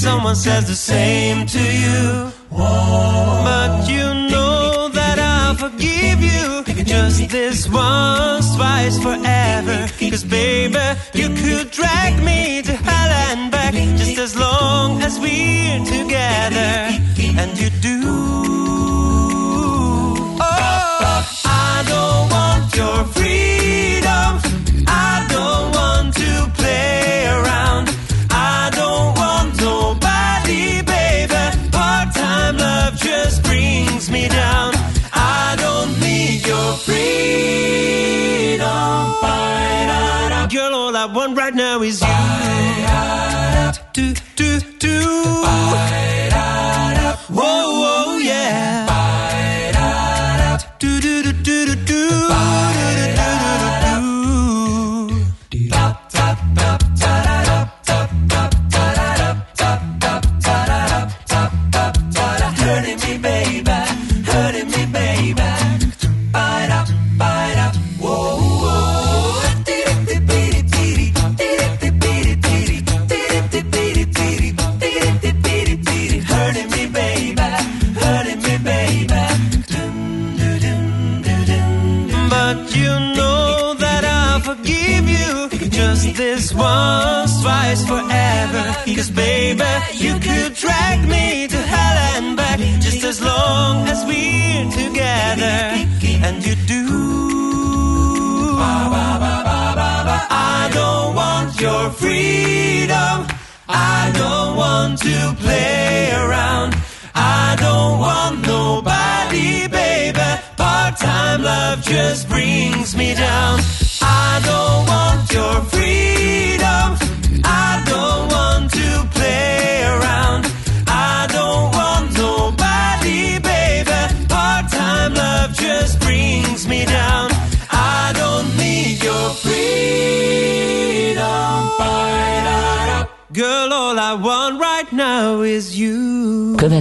someone says the same to you. But you know that I'll forgive you just this once, twice, forever. Cause baby, you could drag me to hell and back just as long as we're together. And you do. Oh, I don't want your freedom.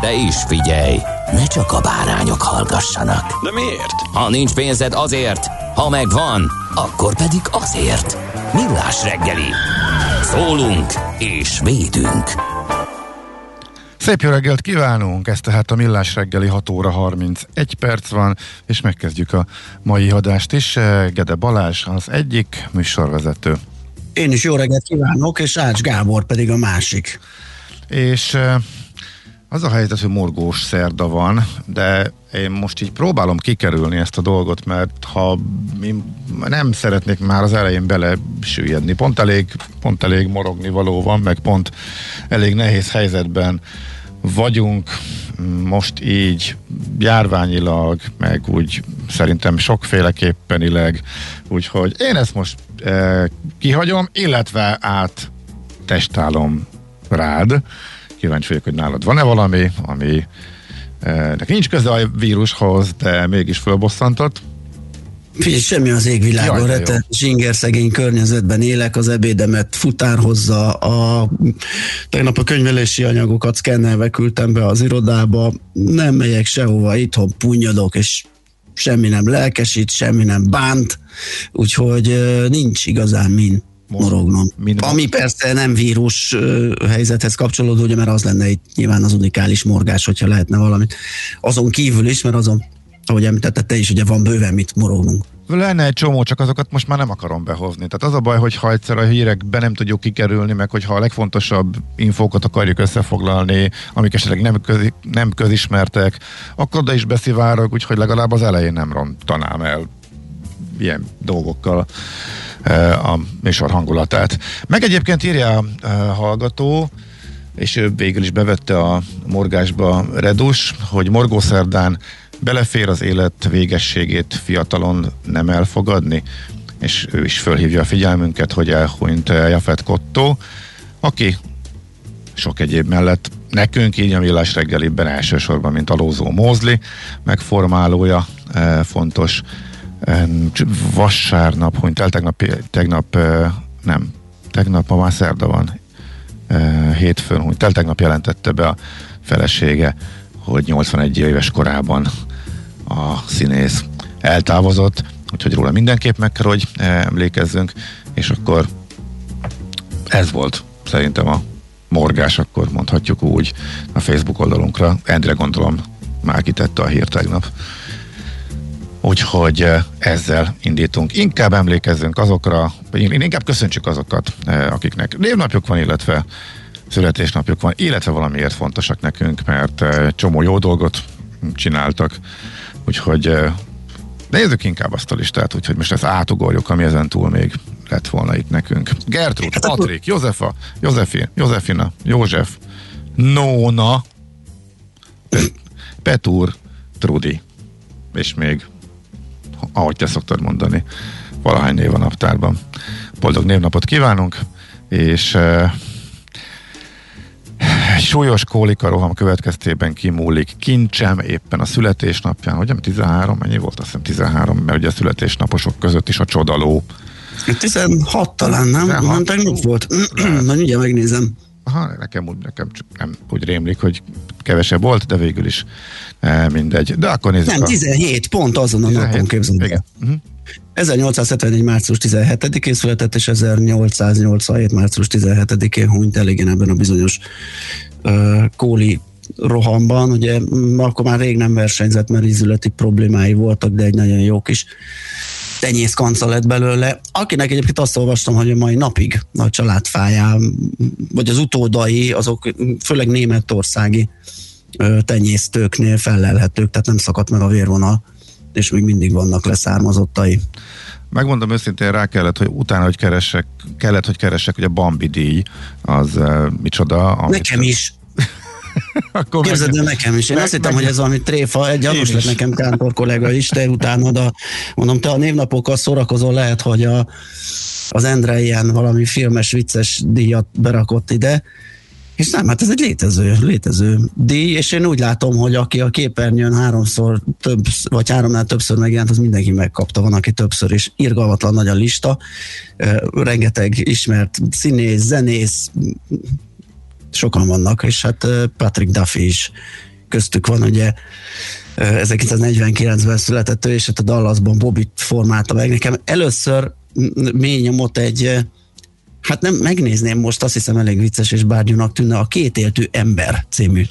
De is figyelj, ne csak a bárányok hallgassanak. De miért? Ha nincs pénzed azért, ha megvan, akkor pedig azért. Millás reggeli. Szólunk és védünk. Szép jó reggelt kívánunk! Ez tehát a Millás reggeli 6 óra 31 perc van, és megkezdjük a mai adást is. Gede Balázs az egyik műsorvezető. Én is jó reggelt kívánok, és Ács Gábor pedig a másik. És eh, az a helyzet, hogy morgós szerda van, de én most így próbálom kikerülni ezt a dolgot, mert ha mi nem szeretnék már az elején bele süllyedni, pont elég, pont elég morogni való van, meg pont elég nehéz helyzetben vagyunk most így járványilag, meg úgy szerintem sokféleképpenileg, úgyhogy én ezt most eh, kihagyom, illetve át testálom rád. Kíváncsi vagyok, hogy nálad van-e valami, ami eh, neki nincs köze a vírushoz, de mégis fölbosszantott. Figyelj, semmi az égvilágon, de rete, zsingerszegény környezetben élek, az ebédemet futár hozza, a, tegnap a könyvelési anyagokat szkennelve küldtem be az irodába, nem megyek sehova, itthon punyadok, és semmi nem lelkesít, semmi nem bánt, úgyhogy ö, nincs igazán min morognom. min- Ami persze nem vírus helyzethez kapcsolódó, ugye, mert az lenne itt nyilván az unikális morgás, hogyha lehetne valamit. Azon kívül is, mert azon, ahogy említette te is, ugye van bőven mit morognunk. Lenne egy csomó, csak azokat most már nem akarom behozni. Tehát az a baj, hogy ha egyszer a hírekbe nem tudjuk kikerülni, meg hogyha a legfontosabb infókat akarjuk összefoglalni, amik esetleg nem, közi, nem közismertek, akkor oda is beszivárok, úgyhogy legalább az elején nem rontanám el ilyen dolgokkal eh, a műsor hangulatát. Meg egyébként írja a eh, hallgató, és ő végül is bevette a morgásba Redus, hogy morgószerdán belefér az élet végességét fiatalon nem elfogadni, és ő is fölhívja a figyelmünket, hogy elhunyt Jafet Kotto, aki sok egyéb mellett nekünk így a Millás reggeliben elsősorban, mint a Lózó Mózli megformálója e, fontos. Vasárnap hunyt el, tegnap, tegnap nem, tegnap ma már szerda van, hétfőn hunyt el, tegnap jelentette be a felesége, hogy 81 éves korában a színész eltávozott, úgyhogy róla mindenképp meg kell, hogy emlékezzünk, és akkor ez volt szerintem a morgás, akkor mondhatjuk úgy a Facebook oldalunkra. Endre gondolom már kitette a hírt tegnap. Úgyhogy ezzel indítunk. Inkább emlékezzünk azokra, vagy inkább köszöntsük azokat, akiknek névnapjuk van, illetve születésnapjuk van, illetve valamiért fontosak nekünk, mert csomó jó dolgot csináltak, úgyhogy nézzük inkább azt a listát, úgyhogy most ezt átugorjuk, ami ezen túl még lett volna itt nekünk. Gertrud, hát Patrik, Józefa, Józefi, Józefina, József, Nóna, Petúr, Trudi, és még, ahogy te szoktad mondani, valahány név a naptárban. Boldog névnapot kívánunk, és súlyos kólika roham következtében kimúlik kincsem éppen a születésnapján, nem 13, mennyi volt? Azt hiszem 13, mert ugye a születésnaposok között is a csodaló. 16 talán, nem? 16. Nem, tegnap volt. Majd ugye megnézem. Aha, nekem úgy, nekem csak nem úgy rémlik, hogy kevesebb volt, de végül is e, mindegy. De akkor nézzük. Nem, 17, a... pont azon a 17, napon képzeld Igen. Uh-huh. 1871. március 17-én született, és 1887. március 17-én hunyt el, igen, ebben a bizonyos uh, kóli rohamban, ugye akkor már rég nem versenyzett, mert ízületi problémái voltak, de egy nagyon jó kis tenyész kanca lett belőle, akinek egyébként azt olvastam, hogy a mai napig a családfáján, vagy az utódai, azok főleg németországi tenyésztőknél fellelhetők, tehát nem szakadt meg a vérvonal, és még mindig vannak leszármazottai. Megmondom őszintén, rá kellett, hogy utána, hogy keresek, kellett, hogy keresek, hogy a Bambi díj az uh, micsoda. Amit Nekem is. Akkor Képzeld el nekem is. Én meg, azt hittem, meg, hogy ez valami tréfa, egy gyanús lett nekem Kántor kollega is, te utána, de mondom, te a névnapokkal szórakozol, lehet, hogy a, az Endre ilyen valami filmes, vicces díjat berakott ide, és nem, hát ez egy létező, létező díj, és én úgy látom, hogy aki a képernyőn háromszor több, vagy háromnál többször megjelent, az mindenki megkapta, van, aki többször is. Irgalmatlan nagy a lista, rengeteg ismert színész, zenész, sokan vannak, és hát Patrick Duffy is köztük van, ugye 1949-ben született ő, és hát a Dallasban Bobby formálta meg. Nekem először mély nyomott egy Hát nem, megnézném most, azt hiszem elég vicces és bárgyúnak tűnne a Kétéltű ember című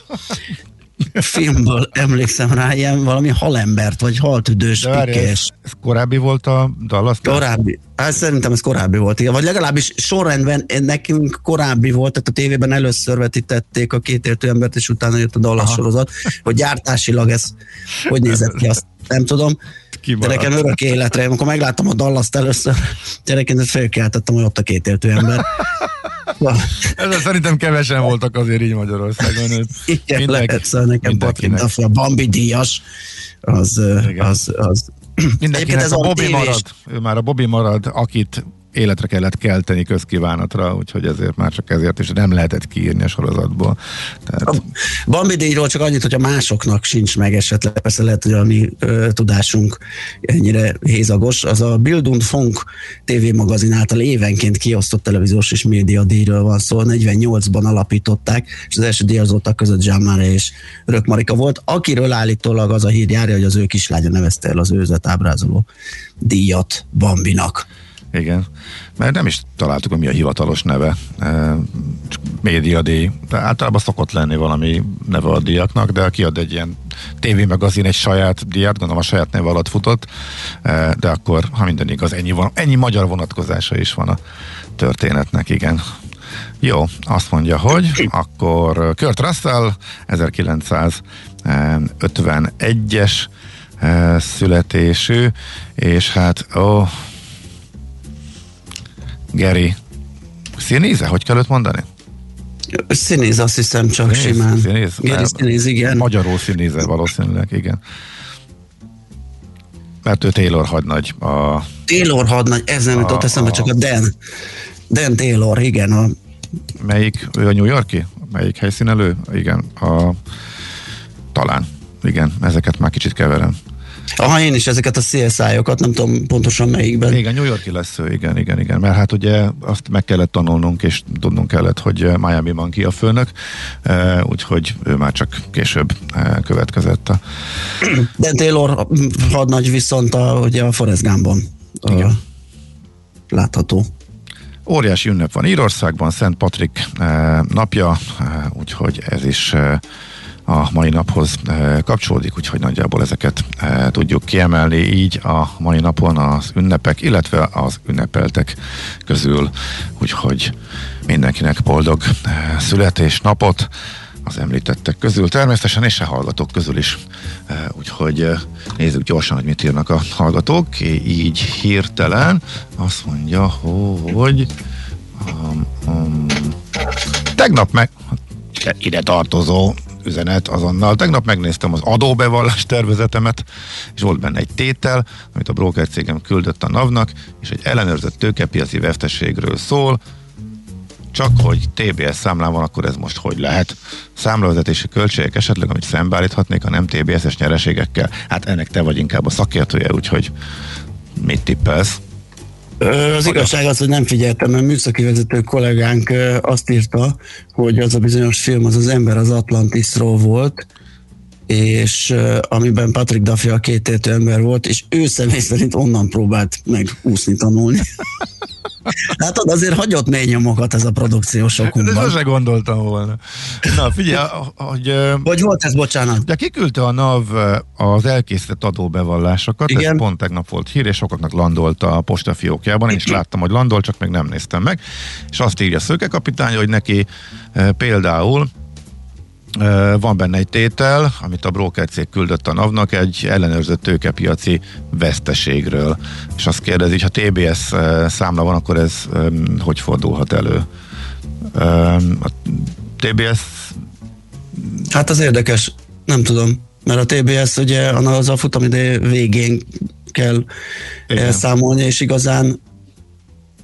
filmből emlékszem rá, ilyen valami halembert, vagy haltüdős, De pikés. Ez, ez korábbi volt a Dallas? Korábbi. Hát szerintem ez korábbi volt, igen. Vagy legalábbis sorrendben nekünk korábbi volt, tehát a tévében először vetítették a két értő embert, és utána jött a Dallas Aha. sorozat, hogy gyártásilag ez hogy nézett ki, azt nem tudom. Kimaradt. De nekem örök életre, amikor megláttam a Dallas-t először, gyerekként felkeltettem, hogy ott a két értő ember. Ezzel szerintem kevesen voltak azért így Magyarországon. Igen, Mindenki, lehet, szóval nekem Patrik a Bambi díjas, az, az, az Mindenkinek ez a Bobby marad, ő már a Bobby marad, akit életre kellett kelteni közkívánatra, úgyhogy ezért már csak ezért is nem lehetett kiírni a sorozatból. Tehát... Bambi díjról csak annyit, hogy a másoknak sincs meg esetleg, persze lehet, hogy a mi ö, tudásunk ennyire hézagos. Az a Bild und Funk tévémagazin által évenként kiosztott televíziós és média díjról van szó. 48-ban alapították, és az első díjazottak között Jean és Rök Marika volt, akiről állítólag az a hír járja, hogy az ő kislánya nevezte el az őzet ábrázoló díjat Bambinak. Igen, mert nem is találtuk, hogy mi a hivatalos neve, csak médiadíj, de általában szokott lenni valami neve a díjaknak, de kiad egy ilyen tévémagazin egy saját diát, gondolom a saját neve alatt futott, de akkor, ha minden igaz, ennyi, van, ennyi magyar vonatkozása is van a történetnek, igen. Jó, azt mondja, hogy akkor Kurt Russell 1951-es e, születésű, és hát ó, Gary színéze, hogy kell őt mondani? Színész, azt hiszem csak Színész, simán. színész? Geri Nem. színész, igen. Magyarul színéze valószínűleg, igen. Mert ő Taylor hadnagy. A, Taylor hadnagy, ez nem jutott eszembe, a- csak a Dan. Dan Taylor, igen. A, melyik, ő a New Yorki? Melyik helyszínelő? Igen, a, talán. Igen, ezeket már kicsit keverem. Aha, én is ezeket a CSI-okat, nem tudom pontosan melyikben. Igen, New Yorki lesz ő, igen, igen, igen. Mert hát ugye azt meg kellett tanulnunk, és tudnunk kellett, hogy eh, Miami-ban ki a főnök, eh, úgyhogy ő már csak később eh, következett a Dan Taylor hadnagy viszont a, ugye a Forrest Gumpban látható. Óriási ünnep van Írországban, Szent Patrik napja, úgyhogy ez is a mai naphoz eh, kapcsolódik, úgyhogy nagyjából ezeket eh, tudjuk kiemelni így a mai napon az ünnepek, illetve az ünnepeltek közül, úgyhogy mindenkinek boldog eh, születésnapot az említettek közül természetesen, és a hallgatók közül is. Úgyhogy nézzük gyorsan, hogy mit írnak a hallgatók. Így hirtelen azt mondja, hogy um, um, tegnap meg ide tartozó üzenet azonnal. Tegnap megnéztem az adóbevallás tervezetemet, és volt benne egy tétel, amit a broker cégem küldött a NAV-nak, és egy ellenőrzött tőkepiaci veszteségről szól, csak hogy TBS számlán van, akkor ez most hogy lehet? Számlavezetési költségek esetleg, amit szembeállíthatnék a nem TBS-es nyereségekkel? Hát ennek te vagy inkább a szakértője, úgyhogy mit tippelsz? Az igazság az, hogy nem figyeltem, mert műszaki vezető kollégánk azt írta, hogy az a bizonyos film az az ember az Atlantisról volt, és amiben Patrick Duffy a kétértő ember volt, és ő személy szerint onnan próbált meg úszni tanulni. Hát azért hagyott mély nyomokat ez a produkciós De okumban. sose gondoltam volna. Na figyelj, hogy Hogy volt ez, bocsánat? De kiküldte a NAV az elkészített adóbevallásokat, Igen. ez pont tegnap volt hír, és sokaknak landolt a postafiókjában, én is láttam, hogy landol, csak még nem néztem meg, és azt írja a szőkekapitány, hogy neki például van benne egy tétel, amit a broker cég küldött a NAV-nak, egy ellenőrzött tőkepiaci veszteségről, és azt kérdezi, ha TBS számla van, akkor ez hogy fordulhat elő? A TBS Hát az érdekes, nem tudom, mert a TBS ugye az a futamidő végén kell Igen. elszámolni, és igazán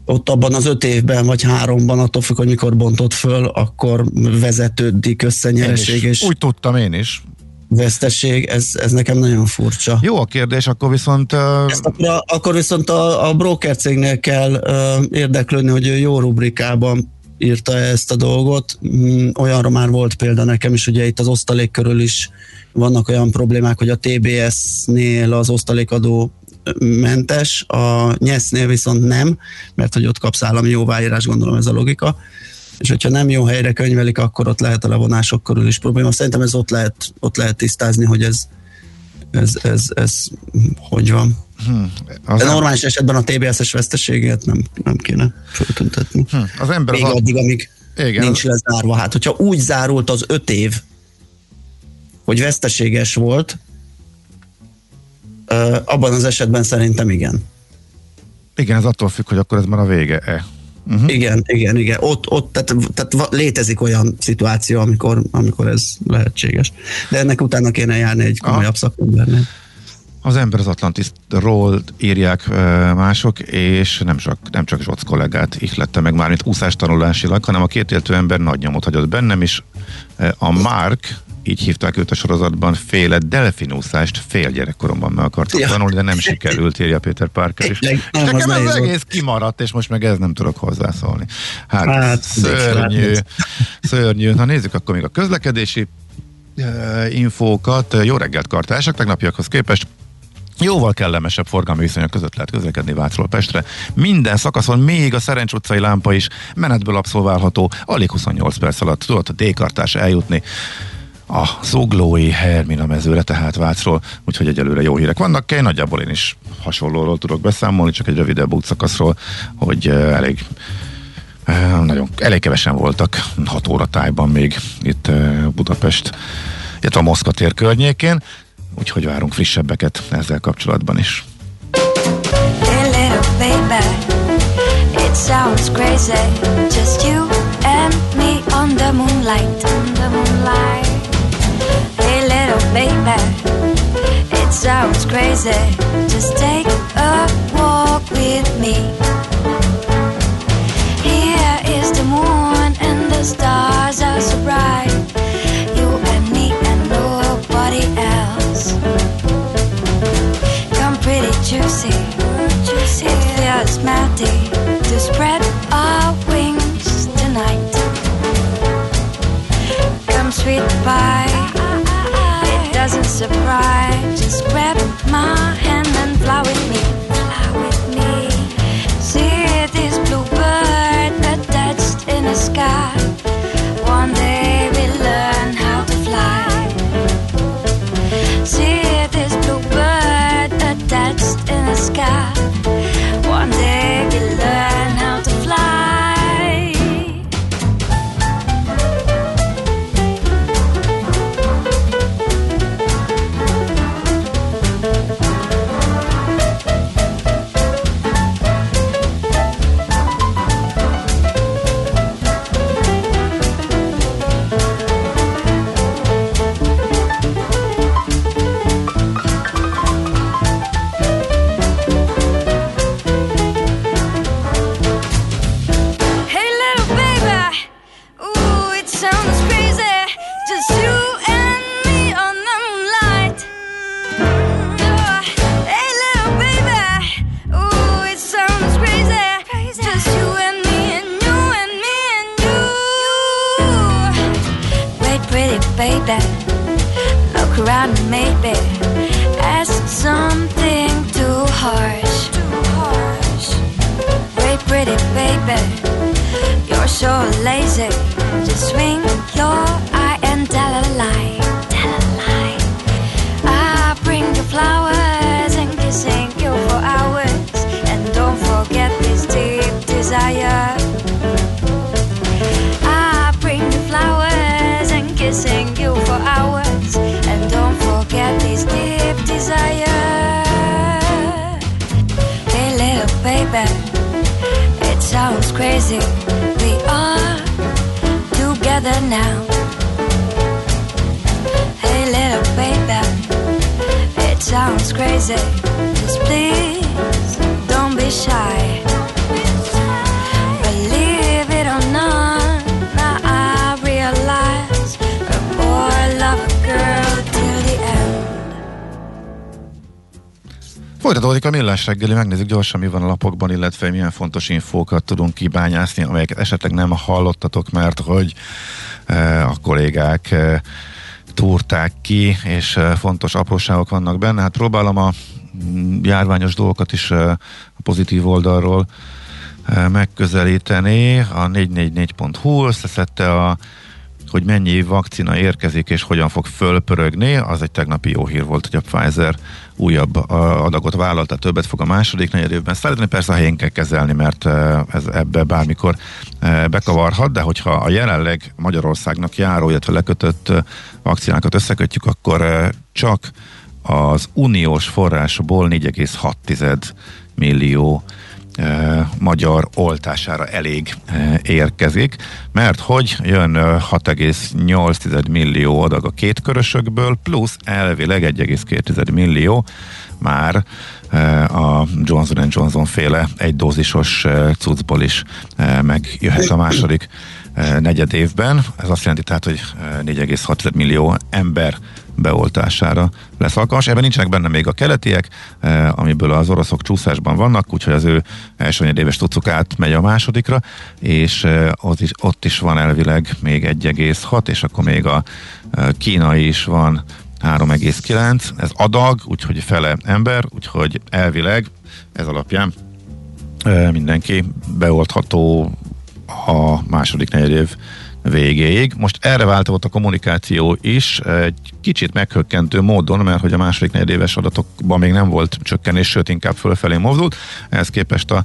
ott abban az öt évben, vagy háromban, attól függ, hogy mikor bontott föl, akkor vezetődik össze nyereség és Úgy tudtam én is. veszteség, ez, ez nekem nagyon furcsa. Jó a kérdés, akkor viszont uh, Ezt akkor, a, akkor viszont a, a broker cégnél kell ö, érdeklődni, hogy ő jó rubrikában írta ezt a dolgot. Mm, Olyanra már volt példa nekem is, ugye itt az osztalék körül is vannak olyan problémák, hogy a TBS-nél az osztalékadó mentes, a nyesznél viszont nem, mert hogy ott kapsz állami jóváírás, gondolom ez a logika. És hogyha nem jó helyre könyvelik, akkor ott lehet a levonások körül is probléma. Szerintem ez ott lehet, ott lehet tisztázni, hogy ez, ez, ez, ez hogy van. az, De normális esetben a TBS-es veszteséget nem, nem kéne föltüntetni. hm, az ember Még az, addig, amíg Igen. nincs lezárva. Hát, hogyha úgy zárult az öt év, hogy veszteséges volt, abban az esetben szerintem igen. igen, ez attól függ, hogy akkor ez már a vége-e. Uh-huh. Igen, igen, igen. Ott, ott tehát, tehát létezik olyan szituáció, amikor, amikor ez lehetséges. De ennek utána kéne járni egy komolyabb szakembernél. Az ember az Atlantisról írják mások, és nem csak, nem csak Zsoc kollégát ihlette meg már, mint úszástanulásilag, hanem a két éltő ember nagy nyomot hagyott bennem. Uh, a Mark, így hívták őt a sorozatban, féle delfinúszást fél gyerekkoromban meg akartam Ja. tanulni, de nem sikerült, írja Péter Parker is. És nem, az nekem nehéz volt. egész kimaradt, és most meg ez nem tudok hozzászólni. Hát, Hát, hát szörnyű, látod. szörnyű. Na nézzük akkor még a közlekedési uh, infókat. Jó reggelt, kartársak, tegnapiakhoz képest Jóval kellemesebb forgalmi viszonyok között lehet közlekedni Vácról Pestre. Minden szakaszon, még a Szerencs utcai lámpa is menetből abszolválható, alig 28 perc alatt tudott a D-kartás eljutni a zuglói Hermina mezőre, tehát Vácról, úgyhogy egyelőre jó hírek vannak. Én nagyjából én is hasonlóról tudok beszámolni, csak egy rövidebb útszakaszról, hogy elég nagyon, elég kevesen voltak 6 óra tájban még itt Budapest, illetve a Moszkva tér környékén, úgyhogy várunk frissebbeket ezzel kapcsolatban is. Hey baby, it sounds crazy. Just take a walk with me. Here is the moon and the stars are so bright. You and me and nobody else. Come pretty juicy, juicy. It feels melty to spread our wings tonight. Come sweet pie, Just grab my hand and fly with me. See this bluebird attached in the sky. Folytatódik a millás reggeli, megnézzük gyorsan, mi van a lapokban, illetve milyen fontos infókat tudunk kibányászni, amelyeket esetleg nem hallottatok, mert hogy e, a kollégák e, túrták ki, és e, fontos apróságok vannak benne. Hát próbálom a mm, járványos dolgokat is e, a pozitív oldalról e, megközelíteni. A 444.hu összeszedte a hogy mennyi vakcina érkezik és hogyan fog fölpörögni, az egy tegnapi jó hír volt, hogy a Pfizer újabb adagot vállalt, tehát többet fog a második negyed évben szállítani. Persze a helyén kell kezelni, mert ez ebbe bármikor bekavarhat, de hogyha a jelenleg Magyarországnak járó, illetve lekötött vakcinákat összekötjük, akkor csak az uniós forrásból 4,6 millió magyar oltására elég érkezik, mert hogy jön e, 6,8 millió adag a kétkörösökből, plusz elvileg 1,2 millió már a Johnson Johnson féle egy dózisos cuccból is megjöhet a második negyed évben. Ez azt jelenti tehát, hogy e, 4,6 millió ember beoltására lesz alkalmas. Ebben nincsenek benne még a keletiek, eh, amiből az oroszok csúszásban vannak, úgyhogy az ő első éves tucuk átmegy a másodikra, és eh, ott is, ott is van elvileg még 1,6, és akkor még a eh, kínai is van 3,9. Ez adag, úgyhogy fele ember, úgyhogy elvileg ez alapján eh, mindenki beoltható a második negyedév végéig. Most erre változott a kommunikáció is, egy kicsit meghökkentő módon, mert hogy a második negyedéves adatokban még nem volt csökkenés, sőt inkább fölfelé mozdult. Ehhez képest a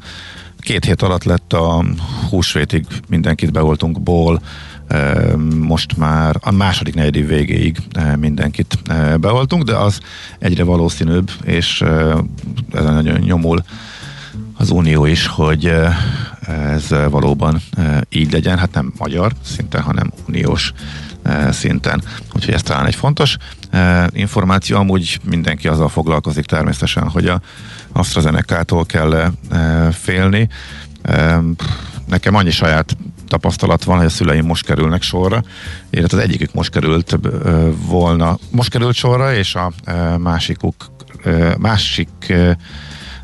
két hét alatt lett a húsvétig mindenkit beoltunkból, e, most már a második negyedév végéig e, mindenkit e, beoltunk, de az egyre valószínűbb, és ezen nagyon nyomul az Unió is, hogy ez valóban eh, így legyen, hát nem magyar szinten, hanem uniós eh, szinten. Úgyhogy ez talán egy fontos információ, amúgy mindenki azzal foglalkozik természetesen, hogy a AstraZeneca-tól kell félni. Nekem annyi saját tapasztalat van, hogy a szüleim most kerülnek sorra, illetve az egyikük most került volna, most került sorra, és a másikuk másik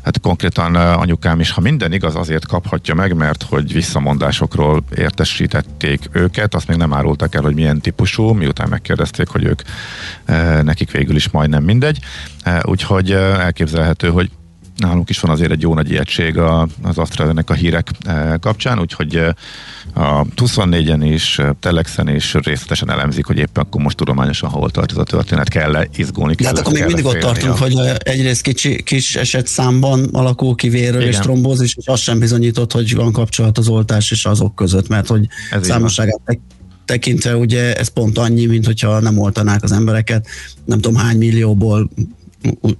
hát konkrétan anyukám is, ha minden igaz, azért kaphatja meg, mert hogy visszamondásokról értesítették őket, azt még nem árultak el, hogy milyen típusú, miután megkérdezték, hogy ők nekik végül is majdnem mindegy. Úgyhogy elképzelhető, hogy nálunk is van azért egy jó nagy ijegység az AstraZeneca hírek kapcsán, úgyhogy a 24-en is, Telexen is részletesen elemzik, hogy éppen akkor most tudományosan hol tart ez a történet, kell-e izgulni, kell De hát akkor még mindig ott tartunk, hogy egyrészt kicsi, kis eset számban alakul ki vérről és trombózis, és az sem bizonyított, hogy van kapcsolat az oltás és azok között, mert hogy ez számosságát tekintve ugye ez pont annyi, mint hogyha nem oltanák az embereket, nem tudom hány millióból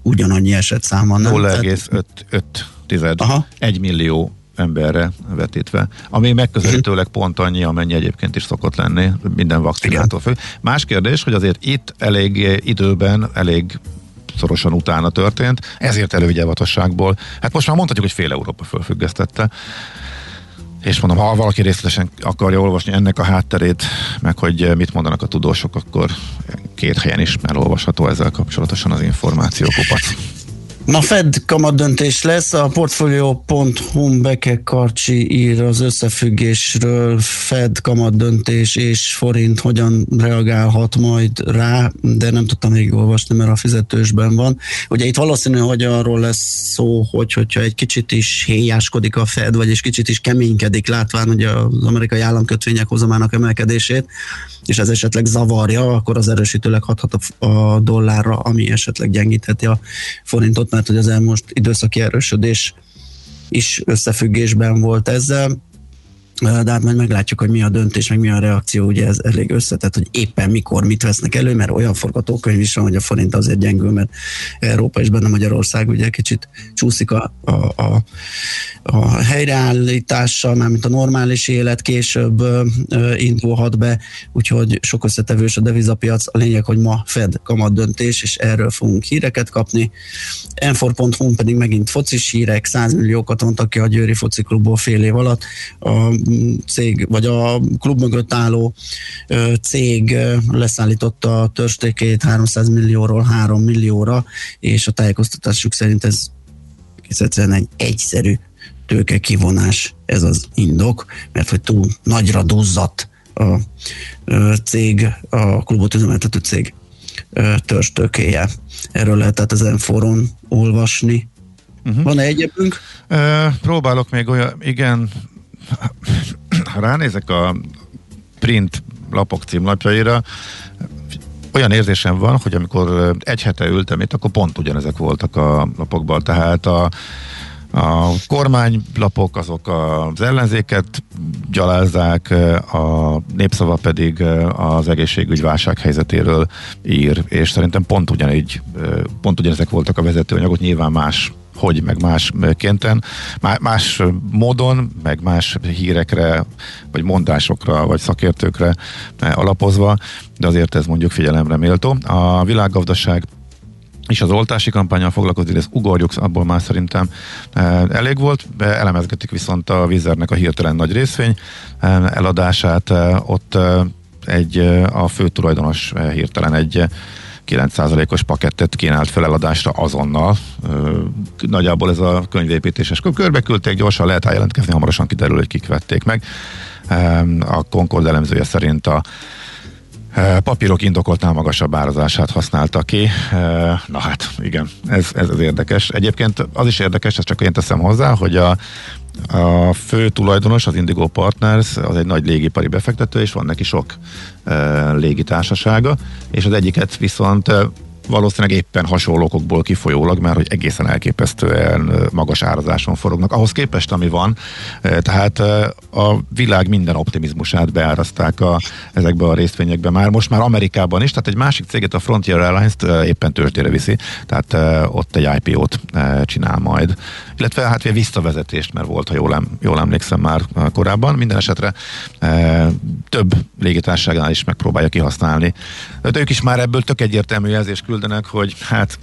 ugyanannyi eset szám van. 0,5 1 millió emberre vetítve, ami megközelítőleg pont annyi, amennyi egyébként is szokott lenni minden vakcinától fő. Más kérdés, hogy azért itt elég időben, elég szorosan utána történt, ezért elővigyelvatosságból, hát most már mondhatjuk, hogy fél Európa fölfüggesztette, és mondom, ha valaki részletesen akarja olvasni ennek a hátterét, meg hogy mit mondanak a tudósok, akkor két helyen is elolvasható ezzel kapcsolatosan az információkupac. Ma Fed kamat döntés lesz, a Portfolio.hu Beke Karcsi ír az összefüggésről, Fed kamat döntés és forint hogyan reagálhat majd rá, de nem tudtam még olvasni, mert a fizetősben van. Ugye itt valószínű, hogy arról lesz szó, hogy hogyha egy kicsit is héjáskodik a Fed, vagy egy kicsit is keménykedik, látván hogy az amerikai államkötvények hozamának emelkedését, és ez esetleg zavarja, akkor az erősítőleg hathat a dollárra, ami esetleg gyengítheti a forintot, mert hogy az elmúlt időszaki erősödés is összefüggésben volt ezzel de hát majd meglátjuk, hogy mi a döntés, meg mi a reakció, ugye ez elég összetett, hogy éppen mikor mit vesznek elő, mert olyan forgatókönyv is van, hogy a forint azért gyengül, mert Európa és benne Magyarország ugye kicsit csúszik a, a, a, a helyreállítással, mármint a normális élet később indulhat be, úgyhogy sok összetevős a devizapiac. A lényeg, hogy ma Fed kamat döntés, és erről fogunk híreket kapni. Enfor.hu pedig megint focis hírek, 100 milliókat mondtak ki a Győri foci klubból fél év alatt. A cég, vagy a klub mögött álló cég leszállította a törstékét 300 millióról 3 millióra, és a tájékoztatásuk szerint ez egyszerűen egy egyszerű tőke kivonás, ez az indok, mert hogy túl nagyra duzzadt a cég, a klubot üzemeltető cég törstőkéje. Erről lehetett ezen foron olvasni. Uh-huh. Van-e egyebünk? Uh, próbálok még olyan, igen, ha ránézek a print lapok címlapjaira, olyan érzésem van, hogy amikor egy hete ültem itt, akkor pont ugyanezek voltak a lapokban, tehát a, a kormánylapok azok az ellenzéket gyalázzák, a népszava pedig az egészségügy válsághelyzetéről ír, és szerintem pont ugyanígy, pont ugyanezek voltak a vezetőanyagok, nyilván más hogy, meg más kénten, más módon, meg más hírekre, vagy mondásokra, vagy szakértőkre alapozva, de azért ez mondjuk figyelemre méltó. A világgazdaság és az oltási kampányal foglalkozik, ezt ugorjuk, abból már szerintem elég volt, elemezgetik viszont a vízernek a hirtelen nagy részvény eladását, ott egy a fő tulajdonos hirtelen egy 9%-os pakettet kínált feleladásra azonnal. Nagyjából ez a könyvépítéses körbe küldték, gyorsan lehet jelentkezni, hamarosan kiderül, hogy kik vették meg. A Concord elemzője szerint a papírok indokoltnál magasabb árazását használta ki. Na hát, igen, ez, ez az érdekes. Egyébként az is érdekes, ezt csak én teszem hozzá, hogy a A fő tulajdonos, az Indigo Partners, az egy nagy légipari befektető, és van neki sok e, légitársasága, és az egyiket viszont e, valószínűleg éppen hasonló okokból kifolyólag, mert hogy egészen elképesztően magas árazáson forognak. Ahhoz képest, ami van, tehát a világ minden optimizmusát beáraszták a, ezekbe a részvényekbe már. Most már Amerikában is, tehát egy másik céget, a Frontier Airlines-t éppen tőzsdére viszi, tehát ott egy IPO-t csinál majd. Illetve hát visszavezetést, mert volt, ha jól, em, jól emlékszem már e, korábban. Minden esetre e, több légitársaságnál is megpróbálja kihasználni. De ők is már ebből tök egyértelmű jelzést küldenek, hogy hát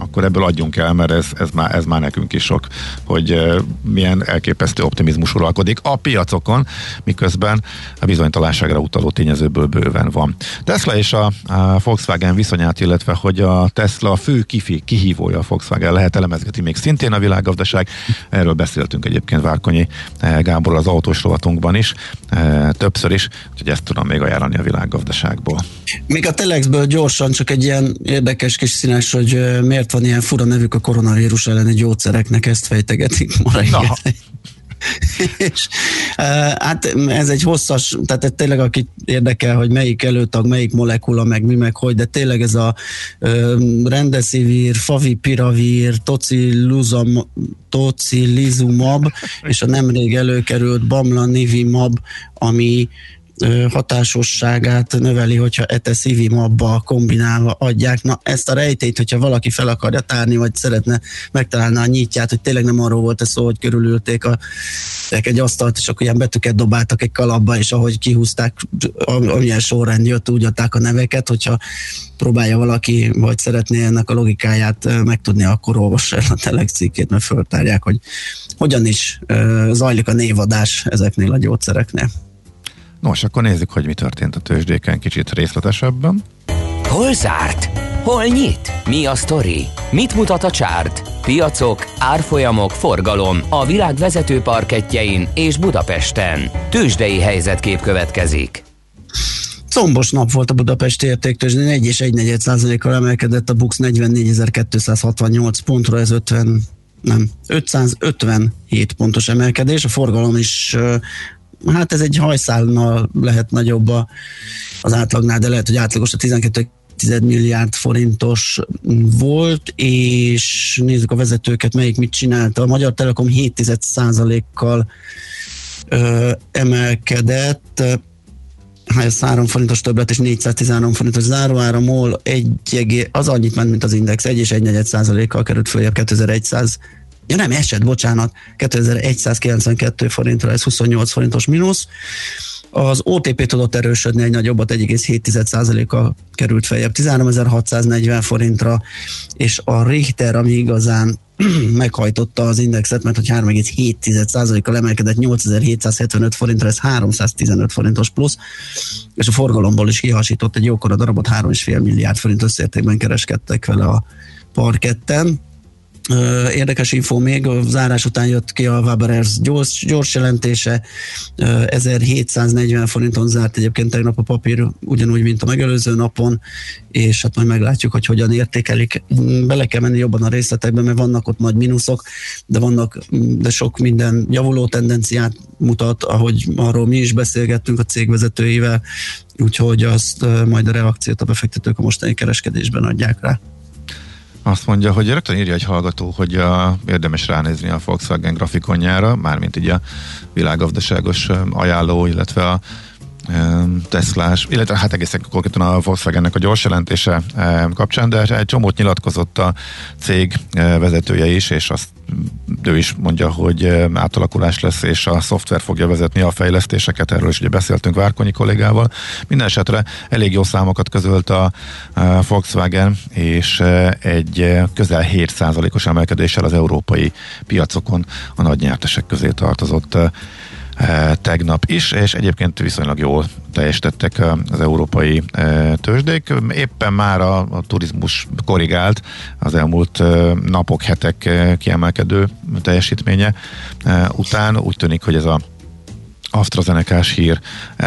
akkor ebből adjunk el, mert ez, ez, már, ez már nekünk is sok, hogy milyen elképesztő optimizmus uralkodik a piacokon, miközben a bizonytalanságra utaló tényezőből bőven van. Tesla és a, a Volkswagen viszonyát, illetve hogy a Tesla fő kifi, kihívója a Volkswagen lehet elemezgeti még szintén a világgazdaság. Erről beszéltünk egyébként Várkonyi Gábor az autós rovatunkban is, uh, többször is, úgyhogy ezt tudom még ajánlani a világgazdaságból. Még a Telexből gyorsan csak egy ilyen érdekes kis színes, hogy ö, miért van ilyen fura nevük a koronavírus elleni gyógyszereknek, ezt fejtegetik ma reggel. És uh, hát ez egy hosszas, tehát ez tényleg akit érdekel, hogy melyik előtag, melyik molekula, meg mi, meg hogy, de tényleg ez a uh, rendeszivir, favipiravir, tociluzam, tocilizumab, és a nemrég előkerült bamlanivimab, ami hatásosságát növeli, hogyha eteszivimabba kombinálva adják. Na ezt a rejtélyt, hogyha valaki fel akarja tárni, vagy szeretne megtalálni a nyitját, hogy tényleg nem arról volt ez szó, hogy körülülték a, egy asztalt, és akkor ilyen betűket dobáltak egy kalapba, és ahogy kihúzták, am- amilyen sorrend jött, úgy adták a neveket, hogyha próbálja valaki, vagy szeretné ennek a logikáját megtudni, akkor olvassa el a Telex mert föltárják, hogy hogyan is zajlik a névadás ezeknél a gyógyszereknél. Nos, akkor nézzük, hogy mi történt a tőzsdéken kicsit részletesebben. Hol zárt? Hol nyit? Mi a sztori? Mit mutat a csárt? Piacok, árfolyamok, forgalom a világ vezető parketjein és Budapesten. Tőzsdei helyzetkép következik. Combos nap volt a Budapesti értéktőzsdén, 1 és 1 százalékkal emelkedett a BUX 44.268 pontra, ez 50, nem, 557 pontos emelkedés, a forgalom is hát ez egy hajszálnal lehet nagyobb a, az átlagnál, de lehet, hogy átlagos a 12 10 milliárd forintos volt, és nézzük a vezetőket, melyik mit csinálta. A Magyar Telekom 7% kal emelkedett, ha ez 3 forintos többlet és 413 forintos záróára, MOL egy, az annyit ment, mint az Index, 1 és 1 százalékkal került följebb 2100 Ja nem, esett, bocsánat, 2192 forintra, ez 28 forintos mínusz. Az OTP tudott erősödni egy nagyobbat, 1,7%-kal került feljebb 13.640 forintra, és a Richter, ami igazán meghajtotta az indexet, mert hogy 3,7%-kal emelkedett 8775 forintra, ez 315 forintos plusz, és a forgalomból is kihasított egy jókora darabot, 3,5 milliárd forint összértékben kereskedtek vele a parketten. Érdekes info még, a zárás után jött ki a Waberers gyors, gyors jelentése, Ö, 1740 forinton zárt egyébként tegnap a papír, ugyanúgy, mint a megelőző napon, és hát majd meglátjuk, hogy hogyan értékelik. Mm, Bele kell menni jobban a részletekbe, mert vannak ott nagy mínuszok, de vannak, mm, de sok minden javuló tendenciát mutat, ahogy arról mi is beszélgettünk a cégvezetőivel, úgyhogy azt majd a reakciót a befektetők a mostani kereskedésben adják rá. Azt mondja, hogy rögtön írja egy hallgató, hogy a, érdemes ránézni a Volkswagen grafikonjára, mármint így a világgazdaságos ö, ajánló, illetve a Teslás, illetve hát egészen konkrétan a Volkswagennek a gyors jelentése kapcsán, de egy csomót nyilatkozott a cég vezetője is, és azt ő is mondja, hogy átalakulás lesz, és a szoftver fogja vezetni a fejlesztéseket, erről is ugye beszéltünk Várkonyi kollégával. Minden esetre elég jó számokat közölt a, Volkswagen, és ö, egy ö, közel 7%-os emelkedéssel az európai piacokon a nagy nyertesek közé tartozott eh, tegnap is, és egyébként viszonylag jól teljesítettek eh, az európai eh, tőzsdék. Éppen már a, a turizmus korrigált az elmúlt eh, napok, hetek eh, kiemelkedő teljesítménye eh, után. Úgy tűnik, hogy ez a AstraZeneca-s hír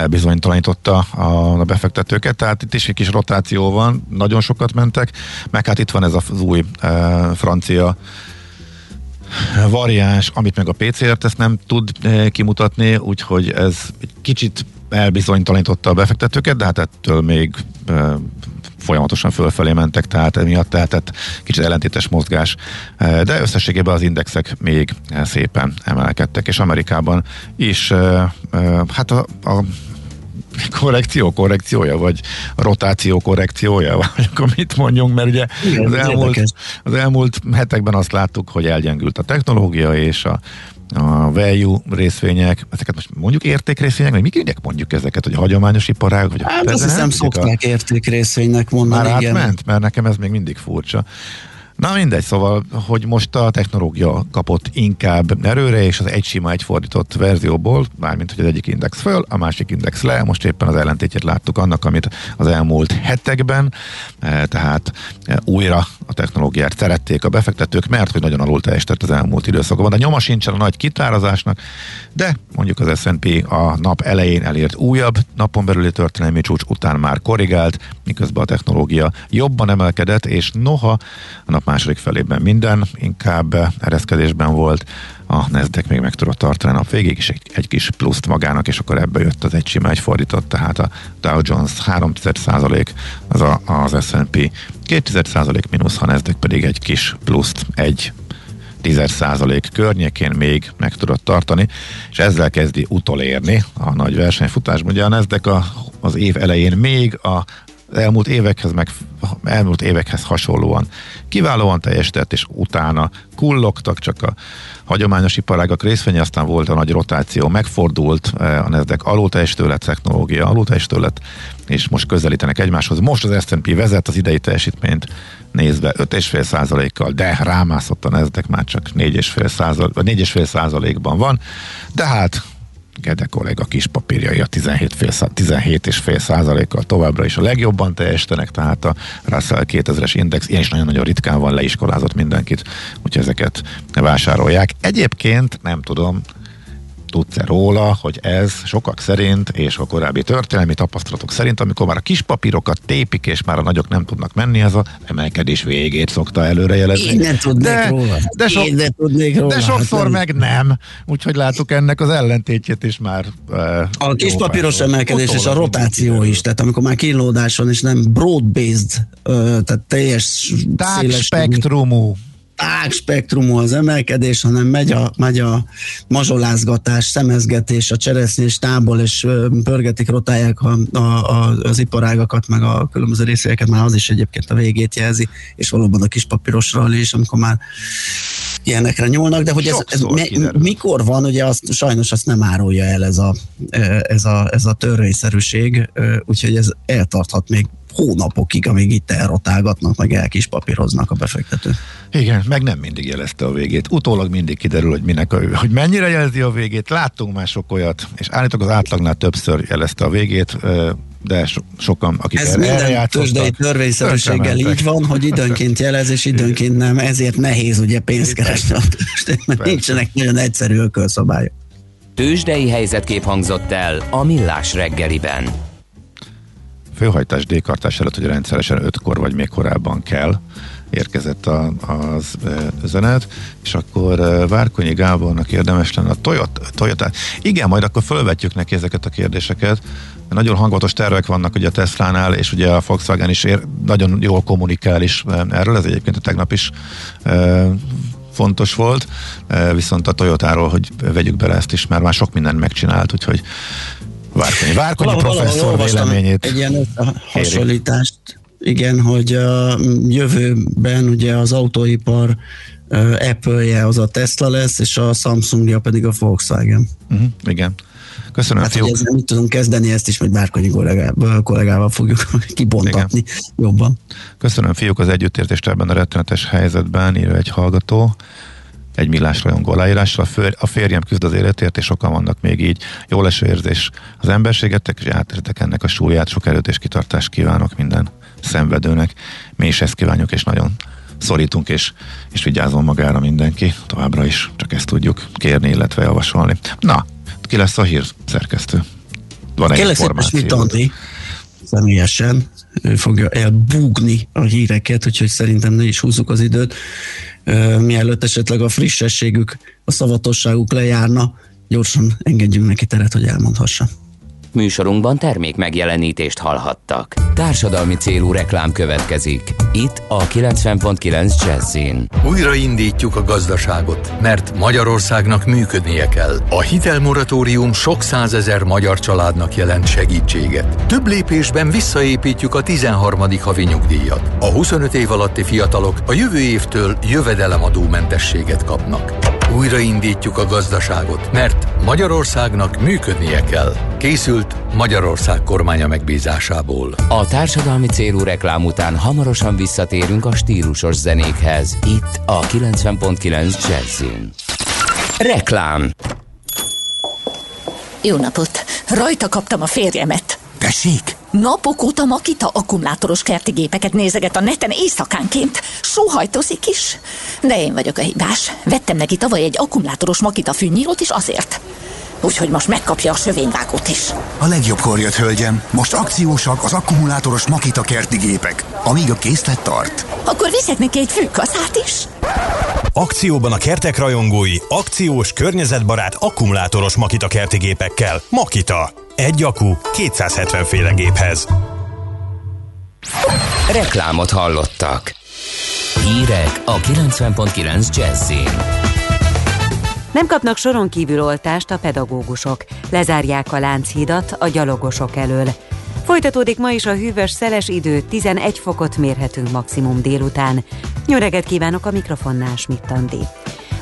bizonytalanította a, befektetőket, tehát itt is egy kis rotáció van, nagyon sokat mentek, meg hát itt van ez az új francia variáns, amit meg a PCR ezt nem tud eh, kimutatni, úgyhogy ez egy kicsit elbizonytalanította a befektetőket, de hát ettől még eh, folyamatosan fölfelé mentek, tehát emiatt lehetett kicsit ellentétes mozgás, eh, de összességében az indexek még szépen emelkedtek, és Amerikában is hát a, a korrekció korrekciója, vagy rotáció korrekciója, vagy akkor mit mondjunk, mert ugye Igen, az elmúlt, érdekes. az elmúlt hetekben azt láttuk, hogy elgyengült a technológia és a a value részvények, ezeket most mondjuk értékrészvények, vagy miként mondjuk ezeket, hogy a hagyományos iparág, vagy a Hát azt hiszem nem tudjuk a- szokták értékrészvénynek mondani, már igen. átment? Mert nekem ez még mindig furcsa. Na mindegy, szóval, hogy most a technológia kapott inkább erőre, és az egy sima, egy fordított verzióból, mármint, hogy az egyik index föl, a másik index le, most éppen az ellentétjét láttuk annak, amit az elmúlt hetekben, eh, tehát eh, újra a technológiát szerették a befektetők, mert hogy nagyon alul teljesített az elmúlt időszakban. De nyoma sincsen a nagy kitárazásnak, de mondjuk az S&P a nap elején elért újabb napon belüli történelmi csúcs után már korrigált, miközben a technológia jobban emelkedett, és noha a nap második felében minden inkább ereszkedésben volt, a Nasdaq még meg tudott tartani a nap végig, és egy, egy kis pluszt magának, és akkor ebbe jött az egy sima, egy fordított, tehát a Dow Jones 3 az a, az S&P 2 mínusz, a Nasdaq pedig egy kis pluszt, egy 10% környékén még meg tudott tartani, és ezzel kezdi utolérni a nagy versenyfutásban. Ugye a Nasdaq a, az év elején még a elmúlt évekhez, meg elmúlt évekhez hasonlóan. Kiválóan teljesített, és utána kullogtak, csak a hagyományos iparágak részvénye, aztán volt a nagy rotáció, megfordult eh, a Nasdaq alulteljesítő lett, technológia alulteljesítő lett, és most közelítenek egymáshoz. Most az S&P vezet az idei teljesítményt nézve 5,5 százalékkal, de rámászott a Nasdaq már csak 4,5 százalék, vagy 4,5 százalékban van, de hát Gede kollega kis papírjai a 17, fél szá- 17 és fél százalékkal továbbra is a legjobban teljesítenek, tehát a Russell 2000-es index ilyen is nagyon-nagyon ritkán van leiskolázott mindenkit, úgyhogy ezeket vásárolják. Egyébként nem tudom, tudsz-e róla, hogy ez sokak szerint, és a korábbi történelmi tapasztalatok szerint, amikor már a kis papírokat tépik, és már a nagyok nem tudnak menni, ez a emelkedés végét szokta előrejelezni. Én nem tudnék de, róla. De, sok, Én nem tudnék róla. de sokszor Hát nem. meg nem. Úgyhogy látok ennek az ellentétjét is már. Uh, A kis papíros emelkedés és a rotáció is, tehát amikor már kínlódás van, és nem broad-based, tehát teljes Tág széles- spektrumú. Tág spektrumú az emelkedés, hanem megy a, megy a mazsolázgatás, szemezgetés, a cseresznyés tából, és pörgetik, rotálják a, a, az iparágakat, meg a különböző részeket, már az is egyébként a végét jelzi, és valóban a kis papírosról is, amikor már ilyenekre nyúlnak, de hogy ez, ez kiderül. mikor van, ugye azt, sajnos azt nem árulja el ez a, ez a, ez a törvényszerűség, úgyhogy ez eltarthat még hónapokig, amíg itt elrotálgatnak, meg elkispapíroznak a befektetők. Igen, meg nem mindig jelezte a végét. Utólag mindig kiderül, hogy, minek a, hogy mennyire jelzi a végét. Láttunk már sok olyat, és állítólag az átlagnál többször jelezte a végét, de so, sokan, akik Ez minden tőzsdei törvényszerűséggel így van, hogy időnként jelez, és időnként nem, ezért nehéz ugye pénzt keresni a tőzsdén, mert Persze. nincsenek nagyon egyszerű ökölszabályok. Tőzsdei helyzetkép hangzott el a Millás reggeliben. Főhajtás D-kartás előtt, hogy rendszeresen ötkor vagy még korábban kell, érkezett a, az üzenet, és akkor Várkonyi Gábornak érdemes lenne a Toyota, Toyota. Igen, majd akkor fölvetjük neki ezeket a kérdéseket. Nagyon hangvatos tervek vannak ugye a Teslánál, és ugye a Volkswagen is ér, nagyon jól kommunikál is erről, ez egyébként a tegnap is e, fontos volt, e, viszont a Toyotáról, hogy vegyük bele ezt is, mert már sok mindent megcsinált, úgyhogy Várkonyi, Várkonyi Valahol- valahol professzor olvastam véleményét. Egy ilyen hasonlítást, igen, hogy a jövőben ugye az autóipar Apple-je az a Tesla lesz, és a Samsungja pedig a Volkswagen. Uh-huh, igen. Köszönöm, Hát, hogy ezzel mit tudunk kezdeni, ezt is majd Bárkonyi kollégával, kollégával fogjuk kibontatni Igen. jobban. Köszönöm, fiúk, az együttértést ebben a rettenetes helyzetben, írja egy hallgató. Egy millás rajongó aláírásra. A, férjem küzd az életért, és sokan vannak még így. Jó leső érzés az emberségetek, és átértek ennek a súlyát. Sok erőt és kitartást kívánok minden szenvedőnek. Mi is ezt kívánjuk, és nagyon szorítunk, és, és vigyázom magára mindenki. Továbbra is csak ezt tudjuk kérni, illetve javasolni. Na, ki lesz a hír szerkesztő? Van egy információ. Személyesen, fogja elbúgni a híreket, úgyhogy szerintem ne is húzzuk az időt. mielőtt esetleg a frissességük, a szavatosságuk lejárna, gyorsan engedjünk neki teret, hogy elmondhassa. Műsorunkban termék megjelenítést hallhattak. Társadalmi célú reklám következik. Itt a 90.9 Jazzin. Újraindítjuk a gazdaságot, mert Magyarországnak működnie kell. A hitelmoratórium sok százezer magyar családnak jelent segítséget. Több lépésben visszaépítjük a 13. havi nyugdíjat. A 25 év alatti fiatalok a jövő évtől jövedelemadómentességet kapnak. Újraindítjuk a gazdaságot, mert Magyarországnak működnie kell. Készült Magyarország kormánya megbízásából. A társadalmi célú reklám után hamarosan visszatérünk a stílusos zenékhez. Itt a 90.9 Jazzin. Reklám Jó napot! Rajta kaptam a férjemet. Tessék? Napok óta Makita akkumulátoros kerti gépeket nézeget a neten éjszakánként. Sóhajtozik is. De én vagyok a hibás. Vettem neki tavaly egy akkumulátoros Makita fűnyírót is azért. Úgyhogy most megkapja a sövényvágót is. A legjobbkor jött, hölgyem. Most akciósak az akkumulátoros Makita kerti gépek, amíg a készlet tart. Akkor viszek neki egy fűkaszát is. Akcióban a kertek rajongói, akciós, környezetbarát, akkumulátoros Makita kerti gépekkel. Makita. Egy akku 270 féle géphez. Reklámot hallottak. Hírek a 90.9 Jazzin. Nem kapnak soron kívül oltást a pedagógusok. Lezárják a Lánchídat a gyalogosok elől. Folytatódik ma is a hűvös, szeles idő, 11 fokot mérhetünk maximum délután. Jó reggelt kívánok a mikrofonnál, Smittandi.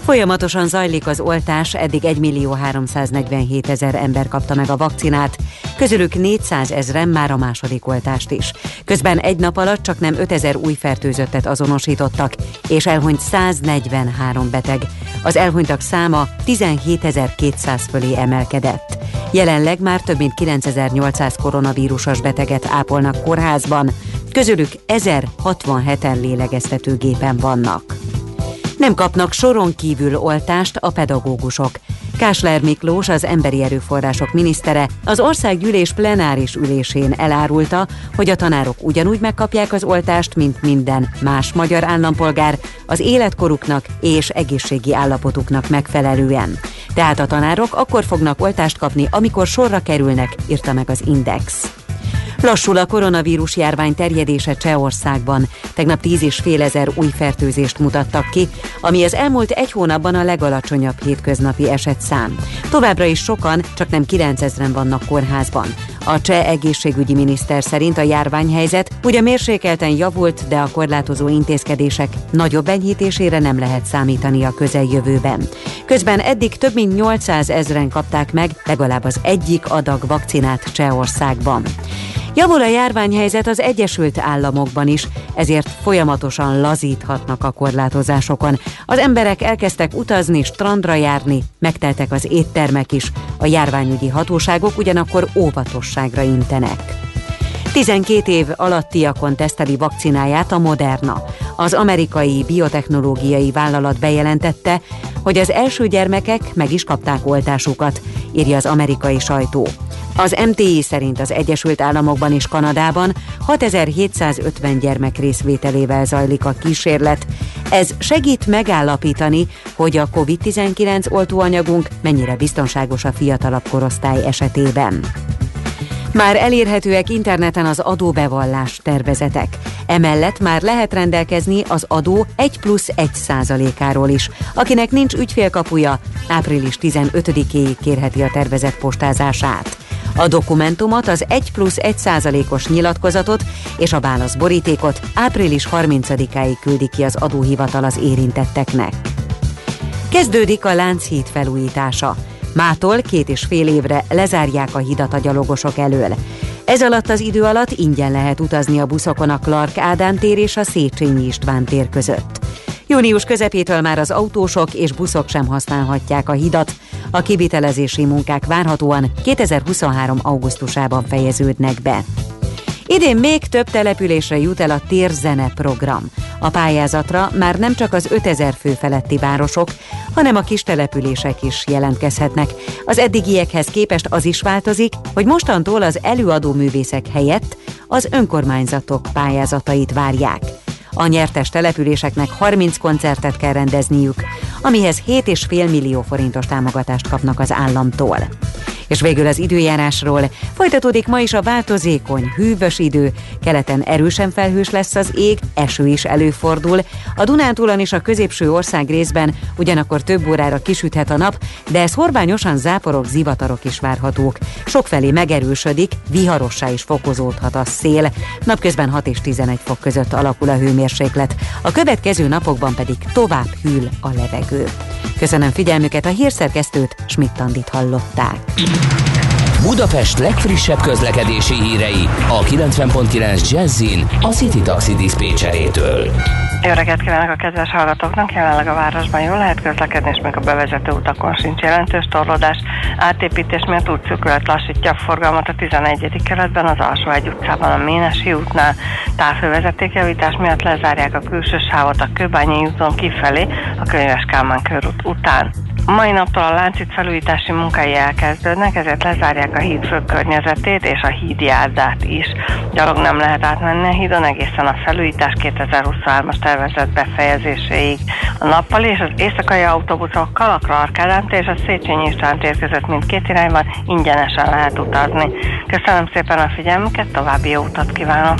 Folyamatosan zajlik az oltás, eddig 1 millió 347 ezer ember kapta meg a vakcinát, közülük 400 ezren már a második oltást is. Közben egy nap alatt csak nem 5 ezer új fertőzöttet azonosítottak, és elhunyt 143 beteg. Az elhunytak száma 17.200 fölé emelkedett. Jelenleg már több mint 9800 koronavírusos beteget ápolnak kórházban, közülük 1067-en lélegeztetőgépen vannak. Nem kapnak soron kívül oltást a pedagógusok. Kásler Miklós, az emberi erőforrások minisztere az országgyűlés plenáris ülésén elárulta, hogy a tanárok ugyanúgy megkapják az oltást, mint minden más magyar állampolgár, az életkoruknak és egészségi állapotuknak megfelelően. Tehát a tanárok akkor fognak oltást kapni, amikor sorra kerülnek, írta meg az Index. Lassul a koronavírus járvány terjedése Csehországban. Tegnap 10 és fél ezer új fertőzést mutattak ki, ami az elmúlt egy hónapban a legalacsonyabb hétköznapi esetszám. Továbbra is sokan, csak nem 9000-en vannak kórházban. A cseh egészségügyi miniszter szerint a járványhelyzet ugye mérsékelten javult, de a korlátozó intézkedések nagyobb enyhítésére nem lehet számítani a közeljövőben. Közben eddig több mint 800 ezren kapták meg legalább az egyik adag vakcinát Csehországban. Javul a járványhelyzet az Egyesült Államokban is, ezért folyamatosan lazíthatnak a korlátozásokon. Az emberek elkezdtek utazni, strandra járni, megteltek az éttermek is. A járványügyi hatóságok ugyanakkor óvatosságra intenek. 12 év alattiakon teszteli vakcináját a Moderna. Az amerikai biotechnológiai vállalat bejelentette, hogy az első gyermekek meg is kapták oltásukat, írja az amerikai sajtó. Az MTI szerint az Egyesült Államokban és Kanadában 6750 gyermek részvételével zajlik a kísérlet. Ez segít megállapítani, hogy a COVID-19 oltóanyagunk mennyire biztonságos a fiatalabb korosztály esetében. Már elérhetőek interneten az adóbevallás tervezetek. Emellett már lehet rendelkezni az adó 1 plusz 1 százalékáról is. Akinek nincs ügyfélkapuja, április 15-éig kérheti a tervezet postázását. A dokumentumot, az 1 plusz 1 százalékos nyilatkozatot és a válaszborítékot április 30-áig küldi ki az adóhivatal az érintetteknek. Kezdődik a Lánchíd felújítása. Mától két és fél évre lezárják a hidat a gyalogosok elől. Ez alatt az idő alatt ingyen lehet utazni a buszokon a Clark Ádám tér és a Széchenyi István tér között. Június közepétől már az autósok és buszok sem használhatják a hidat. A kivitelezési munkák várhatóan 2023. augusztusában fejeződnek be. Idén még több településre jut el a Térzene program. A pályázatra már nem csak az 5000 fő feletti városok, hanem a kis települések is jelentkezhetnek. Az eddigiekhez képest az is változik, hogy mostantól az előadó művészek helyett az önkormányzatok pályázatait várják. A nyertes településeknek 30 koncertet kell rendezniük, amihez 7,5 millió forintos támogatást kapnak az államtól. És végül az időjárásról. Folytatódik ma is a változékony, hűvös idő. Keleten erősen felhős lesz az ég, eső is előfordul. A Dunántúlon és a középső ország részben ugyanakkor több órára kisüthet a nap, de ez horványosan záporok, zivatarok is várhatók. Sokfelé megerősödik, viharossá is fokozódhat a szél. Napközben 6 és 11 fok között alakul a hőmérséklet. A következő napokban pedig tovább hűl a levegő. Köszönöm figyelmüket, a hírszerkesztőt Schmidt-Tandit hallották. Budapest legfrissebb közlekedési hírei a 90.9 Jazzin a City Taxi Dispécsejétől. Jó reggelt kívánok a kedves hallgatóknak! Jelenleg a városban jól lehet közlekedni, és még a bevezető utakon sincs jelentős torlódás. Átépítés miatt útszűkület lassítja a forgalmat a 11. keretben, az Alsó egy utcában, a Ménesi útnál. Távhővezetékjavítás miatt lezárják a külső sávot a Kőbányi úton kifelé, a Könyves Kálmán körút után. A mai naptól a láncít felújítási munkái elkezdődnek, ezért lezárják a híd fő környezetét és a hídjárdát is. Gyalog nem lehet átmenni a hídon egészen a felújítás 2023-as tervezett befejezéséig. A nappali és az éjszakai autóbuszok Kalakra, Arkádánt és a Széchenyi István tér között mindkét irányban ingyenesen lehet utazni. Köszönöm szépen a figyelmüket, további jó utat kívánok!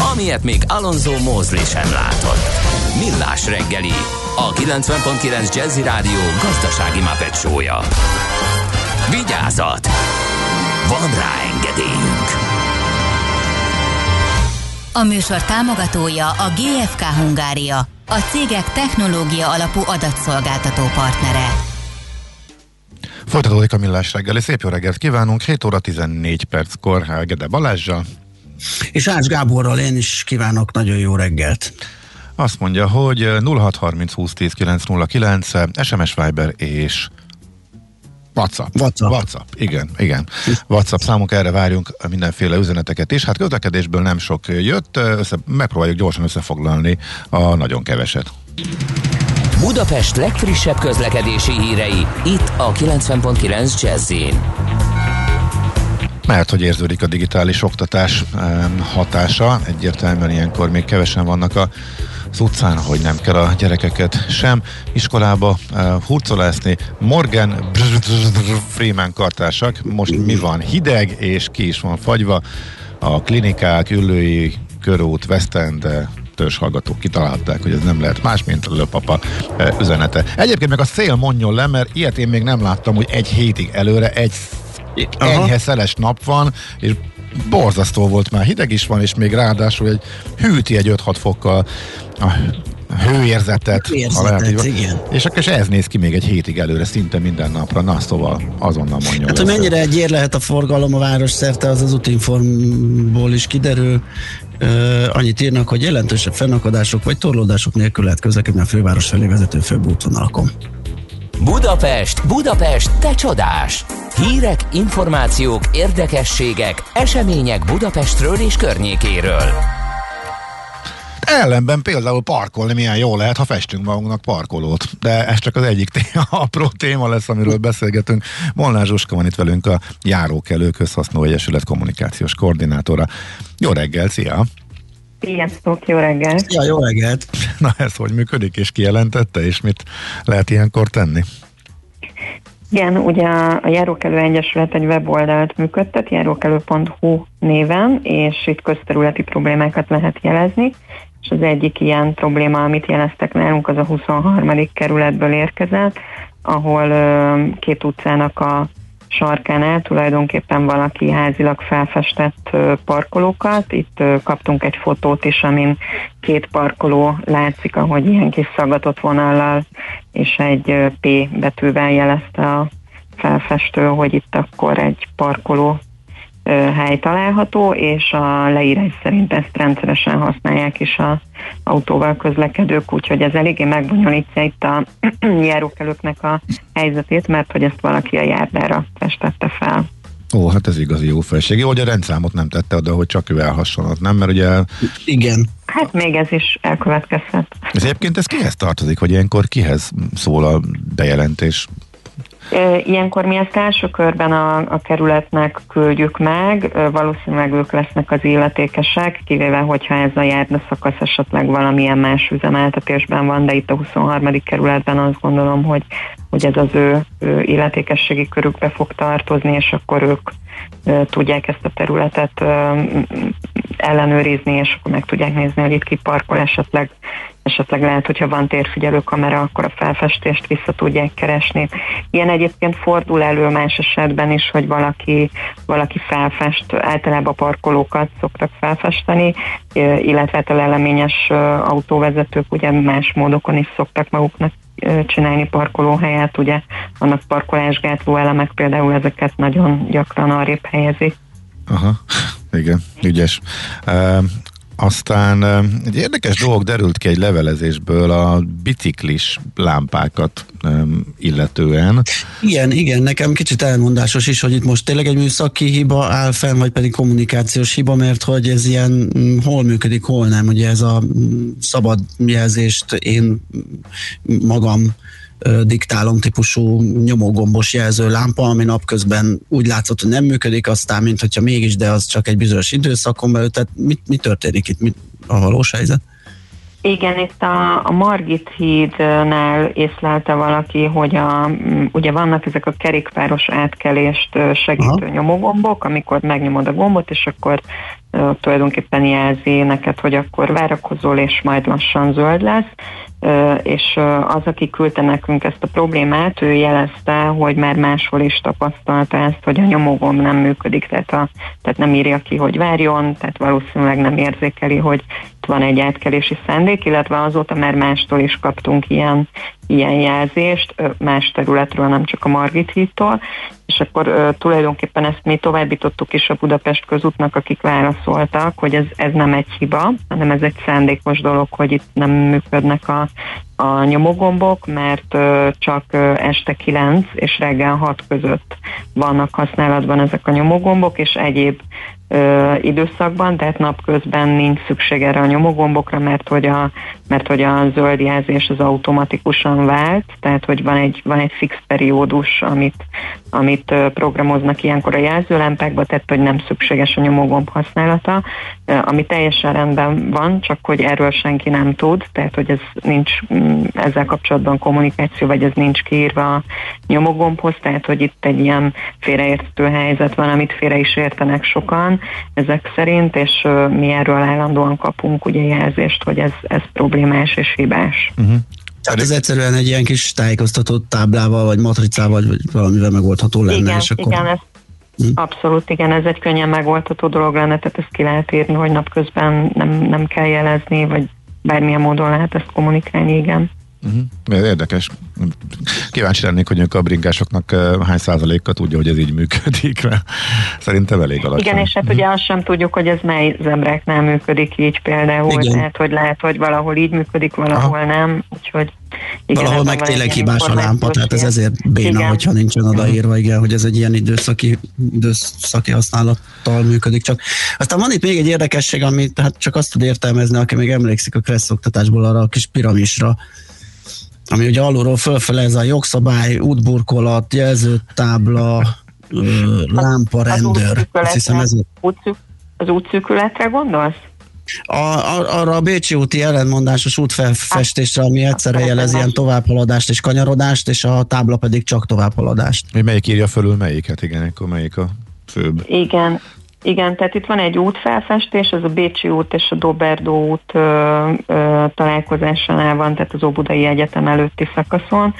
amilyet még Alonso Mózli sem látott. Millás reggeli, a 90.9 Jazzy Rádió gazdasági mapetsója. Vigyázat! Van rá engedélyünk! A műsor támogatója a GFK Hungária, a cégek technológia alapú adatszolgáltató partnere. Folytatódik a millás reggeli. Szép jó reggelt kívánunk. 7 óra 14 perckor Gede Balázsjal. És Ács Gáborral én is kívánok nagyon jó reggelt. Azt mondja, hogy 0630 20 10 909 SMS Viber és WhatsApp. WhatsApp. WhatsApp, igen, igen. WhatsApp számunk, erre várjunk mindenféle üzeneteket is. Hát közlekedésből nem sok jött, össze, megpróbáljuk gyorsan összefoglalni a nagyon keveset. Budapest legfrissebb közlekedési hírei, itt a 90.9 jazz Mert hogy érződik a digitális oktatás hatása, egyértelműen ilyenkor még kevesen vannak a az utcán, hogy nem kell a gyerekeket sem iskolába uh, hurcolászni. Morgan Freeman kartársak, most mi van? Hideg, és ki is van fagyva. A klinikák, ülői, körút, West End, törzshallgatók kitalálták, hogy ez nem lehet más, mint a löpapa eh, üzenete. Egyébként meg a szél mondjon le, mert ilyet én még nem láttam, hogy egy hétig előre egy Aha. enyhe szeles nap van, és borzasztó volt már, hideg is van, és még ráadásul egy hűti egy 5-6 fokkal a hőérzetet, így van. igen. És akkor ez néz ki még egy hétig előre, szinte minden napra. Na, szóval azonnal mondjon. Hát, hogy mennyire egy ér lehet a forgalom a város szerte, az az útinformból is kiderül. Uh, annyit írnak, hogy jelentősebb fennakadások vagy torlódások nélkül lehet közlekedni a főváros felé vezető főbb útvonalakon. Budapest, Budapest, te csodás! Hírek, információk, érdekességek, események Budapestről és környékéről. Ellenben például parkolni milyen jó lehet, ha festünk magunknak parkolót. De ez csak az egyik téma, apró téma lesz, amiről beszélgetünk. Molnár Zsuska van itt velünk a Járókelő Közhasznú Egyesület kommunikációs koordinátora. Jó reggel, szia! Sziasztok, jó reggelt! Ja, jó reggelt! Na ez hogy működik, és kijelentette, és mit lehet ilyenkor tenni? Igen, ugye a Járókelő Egyesület egy weboldalt működtet, járókelő.hu néven, és itt közterületi problémákat lehet jelezni, és az egyik ilyen probléma, amit jeleztek nálunk, az a 23. kerületből érkezett, ahol ö, két utcának a sarkánál tulajdonképpen valaki házilag felfestett parkolókat. Itt kaptunk egy fotót is, amin két parkoló látszik, ahogy ilyen kis szaggatott vonallal és egy P betűvel jelezte a felfestő, hogy itt akkor egy parkoló hely található, és a leírás szerint ezt rendszeresen használják is a autóval közlekedők, úgyhogy ez eléggé megbonyolítja itt a járókelőknek a helyzetét, mert hogy ezt valaki a járdára festette fel. Ó, hát ez igazi jó felség. Jó, hogy a rendszámot nem tette oda, hogy csak ő elhasonlott, nem? Mert ugye Igen. Hát még ez is elkövetkezhet. ez egyébként ez kihez tartozik, hogy ilyenkor kihez szól a bejelentés? Ilyenkor mi ezt első körben a, a kerületnek küldjük meg, valószínűleg ők lesznek az illetékesek, kivéve, hogyha ez a járda szakasz esetleg valamilyen más üzemeltetésben van, de itt a 23. kerületben azt gondolom, hogy, hogy ez az ő, ő illetékességi körükbe fog tartozni, és akkor ők tudják ezt a területet ellenőrizni, és akkor meg tudják nézni, hogy itt ki parkol esetleg esetleg lehet, hogyha van térfigyelő kamera, akkor a felfestést vissza tudják keresni. Ilyen egyébként fordul elő más esetben is, hogy valaki, valaki felfest, általában parkolókat szoktak felfesteni, illetve hát a leleményes autóvezetők ugye más módokon is szoktak maguknak csinálni parkolóhelyet, ugye vannak parkolásgátló elemek, például ezeket nagyon gyakran arrébb helyezik. Aha, igen, ügyes. Aztán egy érdekes dolog derült ki egy levelezésből a biciklis lámpákat illetően. Igen, igen, nekem kicsit elmondásos is, hogy itt most tényleg egy műszaki hiba áll fenn, vagy pedig kommunikációs hiba, mert hogy ez ilyen mm, hol működik, hol nem. Ugye ez a mm, szabad jelzést én mm, magam diktálom típusú nyomógombos jelző lámpa, ami napközben úgy látszott, hogy nem működik, aztán, mint hogyha mégis, de az csak egy bizonyos időszakon belül, tehát mi, mi történik itt, mi a valós helyzet? Igen, itt a, a Margit hídnál észlelte valaki, hogy a, ugye vannak ezek a kerékpáros átkelést segítő Aha. nyomógombok, amikor megnyomod a gombot, és akkor ö, tulajdonképpen jelzi neked, hogy akkor várakozol, és majd lassan zöld lesz. És az, aki küldte nekünk ezt a problémát, ő jelezte, hogy már máshol is tapasztalta ezt, hogy a nyomógomb nem működik, tehát, a, tehát nem írja ki, hogy várjon, tehát valószínűleg nem érzékeli, hogy itt van egy átkelési szándék, illetve azóta már mástól is kaptunk ilyen, ilyen jelzést, más területről, nem csak a Margit hídtól, és akkor ö, tulajdonképpen ezt mi továbbítottuk is a Budapest közútnak, akik válaszoltak, hogy ez, ez nem egy hiba, hanem ez egy szándékos dolog, hogy itt nem működnek a, a nyomógombok, mert ö, csak ö, este 9 és reggel 6 között vannak használatban ezek a nyomógombok, és egyéb időszakban, tehát napközben nincs szükség erre a nyomógombokra, mert hogy a, mert hogy a zöld jelzés az automatikusan vált, tehát hogy van egy, van egy fix periódus, amit, amit programoznak ilyenkor a jelzőlámpákba, tehát hogy nem szükséges a nyomógomb használata, ami teljesen rendben van, csak hogy erről senki nem tud, tehát hogy ez nincs mm, ezzel kapcsolatban kommunikáció, vagy ez nincs kiírva a nyomógombhoz, tehát hogy itt egy ilyen félreértő helyzet van, amit félre is értenek sokan, ezek szerint, és mi erről állandóan kapunk ugye jelzést, hogy ez, ez problémás és hibás. Uh-huh. Tehát ez egyszerűen egy ilyen kis tájékoztató táblával, vagy matricával, vagy valamivel megoldható lenne. Igen, és akkor... igen, ez Abszolút, igen, ez egy könnyen megoldható dolog lenne, tehát ezt ki lehet írni, hogy napközben nem, nem kell jelezni, vagy bármilyen módon lehet ezt kommunikálni, igen. Uh-huh. Érdekes. Kíváncsi lennék, hogy a bringásoknak uh, hány százaléka tudja, hogy ez így működik, mert szerintem elég alacsony. Igen, és hát ugye azt sem tudjuk, hogy ez mely zebráknál működik így például, Igen. tehát hogy lehet, hogy valahol így működik, valahol Aha. nem, úgyhogy igen, Valahol meg tényleg hibás a lámpa, tehát ez ezért béna, Igen. hogyha nincsen odaírva, igen, hogy ez egy ilyen időszaki, időszaki használattal működik. Csak aztán van itt még egy érdekesség, amit hát csak azt tud értelmezni, aki még emlékszik a kressz oktatásból arra a kis piramisra, ami ugye alulról fölfele ez a jogszabály, útburkolat, jelzőtábla, ö, lámpa, rendőr. Azt hiszem ez az útszűkületre gondolsz? a, a, arra a Bécsi úti ellenmondásos útfelfestésre, ami egyszerre Hát, jelez ilyen továbbhaladást és kanyarodást, és a tábla pedig csak továbbhaladást. Hogy melyik írja fölül melyiket, igen, akkor melyik a főbb. Igen, igen, tehát itt van egy útfelfestés, ez a Bécsi út és a Doberdó út ö, ö, találkozásánál van, tehát az Óbudai Egyetem előtti szakaszon,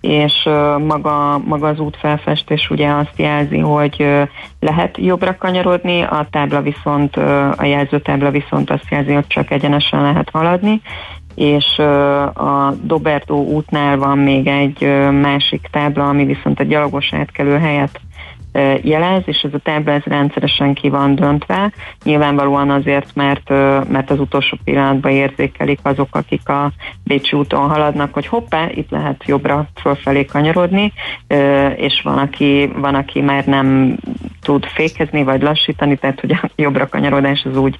és ö, maga, maga az útfelfestés ugye azt jelzi, hogy ö, lehet jobbra kanyarodni, a tábla viszont, ö, a jelzőtábla viszont azt jelzi, hogy csak egyenesen lehet haladni, és a Doberdó útnál van még egy másik tábla, ami viszont a gyalogos átkelő helyet ö, jelez, és ez a tábla rendszeresen ki van döntve. Nyilvánvalóan azért, mert, mert az utolsó pillanatban érzékelik azok, akik a Bécsi úton haladnak, hogy hoppá, itt lehet jobbra fölfelé kanyarodni, és van aki, van, aki már nem tud fékezni vagy lassítani, tehát hogy a jobbra kanyarodás az úgy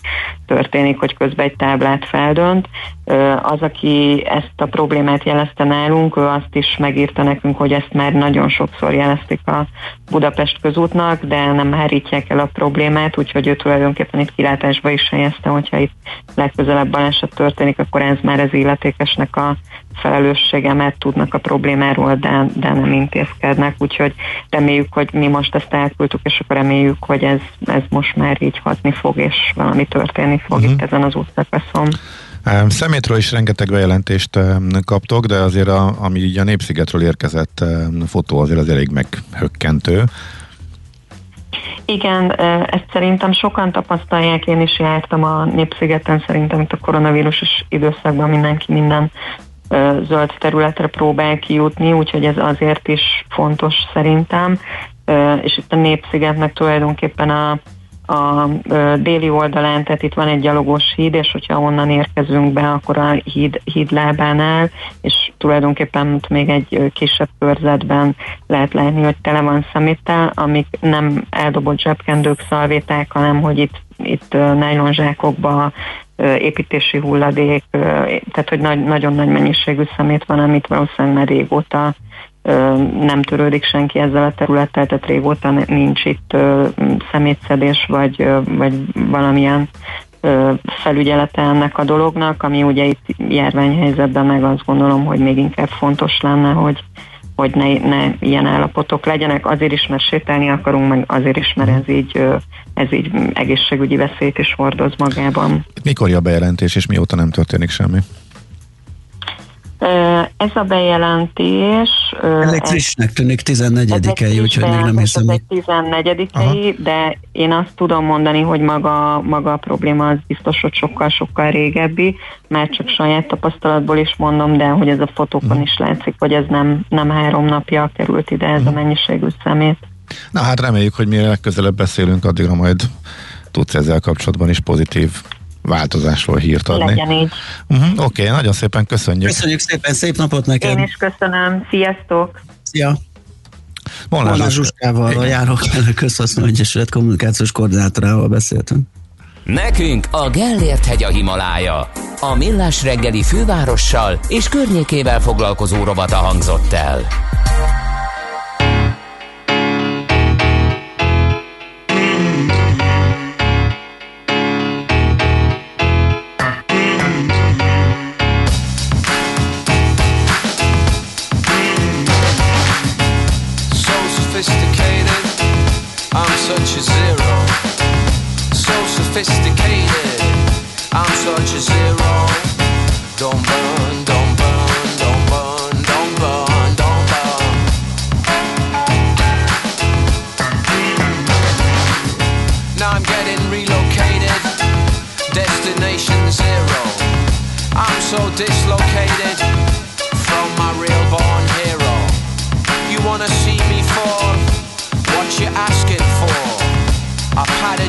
történik, hogy közben egy táblát feldönt. Az, aki ezt a problémát jelezte nálunk, ő azt is megírta nekünk, hogy ezt már nagyon sokszor jelezték a Budapest közútnak, de nem hárítják el a problémát, úgyhogy ő tulajdonképpen itt kilátásba is helyezte, hogyha itt legközelebb baleset történik, akkor ez már az illetékesnek a felelőssége, mert tudnak a problémáról, de, de nem intézkednek, úgyhogy reméljük, hogy mi most ezt elküldtük, és akkor reméljük, hogy ez, ez most már így hatni fog, és valami történni fog uh-huh. itt ezen az útszakaszon. Em, Szemétről is rengeteg bejelentést kaptok, de azért a, ami így a Népszigetről érkezett fotó azért az elég meghökkentő. Igen, ezt szerintem sokan tapasztalják, én is jártam a Népszigeten, szerintem itt a koronavírusos időszakban mindenki minden zöld területre próbál kijutni, úgyhogy ez azért is fontos szerintem, és itt a Népszigetnek tulajdonképpen a, a déli oldalán, tehát itt van egy gyalogos híd, és hogyha onnan érkezünk be, akkor a híd, híd lábánál, és tulajdonképpen ott még egy kisebb körzetben lehet látni, hogy tele van szeméttel, amik nem eldobott zsebkendők, szalvéták, hanem hogy itt, itt nájlonzsákokba építési hulladék, tehát hogy nagy, nagyon nagy mennyiségű szemét van, amit valószínűleg már régóta nem törődik senki ezzel a területtel, tehát régóta nincs itt szemétszedés, vagy, vagy valamilyen felügyelete ennek a dolognak, ami ugye itt járványhelyzetben meg azt gondolom, hogy még inkább fontos lenne, hogy hogy ne, ne ilyen állapotok legyenek, azért is, mert sétálni akarunk, meg azért is, mert ez így, ez így egészségügyi veszélyt is hordoz magában. Mikor a bejelentés, és mióta nem történik semmi? Ez a bejelentés... ez- frissnek tűnik, ez 14-e, úgyhogy még nem hiszem. Ez egy 14 de én azt tudom mondani, hogy maga, maga a probléma az biztos, hogy sokkal-sokkal régebbi, már csak saját tapasztalatból is mondom, de hogy ez a fotókon is látszik, hogy ez nem, nem három napja került ide ez a mennyiségű szemét. Na hát reméljük, hogy mire legközelebb beszélünk, addigra majd tudsz ezzel kapcsolatban is pozitív változásról hírt adni. Legyen így. Uh-huh, Oké, okay, nagyon szépen köszönjük. Köszönjük szépen, szép napot neked! Én is köszönöm. Sziasztok! Szia! Molnár. Zsuskával, a Járók Közhasznú Egyesület kommunikációs koordinátorával beszéltünk. Nekünk a Gellért hegy a Himalája. A Millás reggeli fővárossal és környékével foglalkozó rovata hangzott el.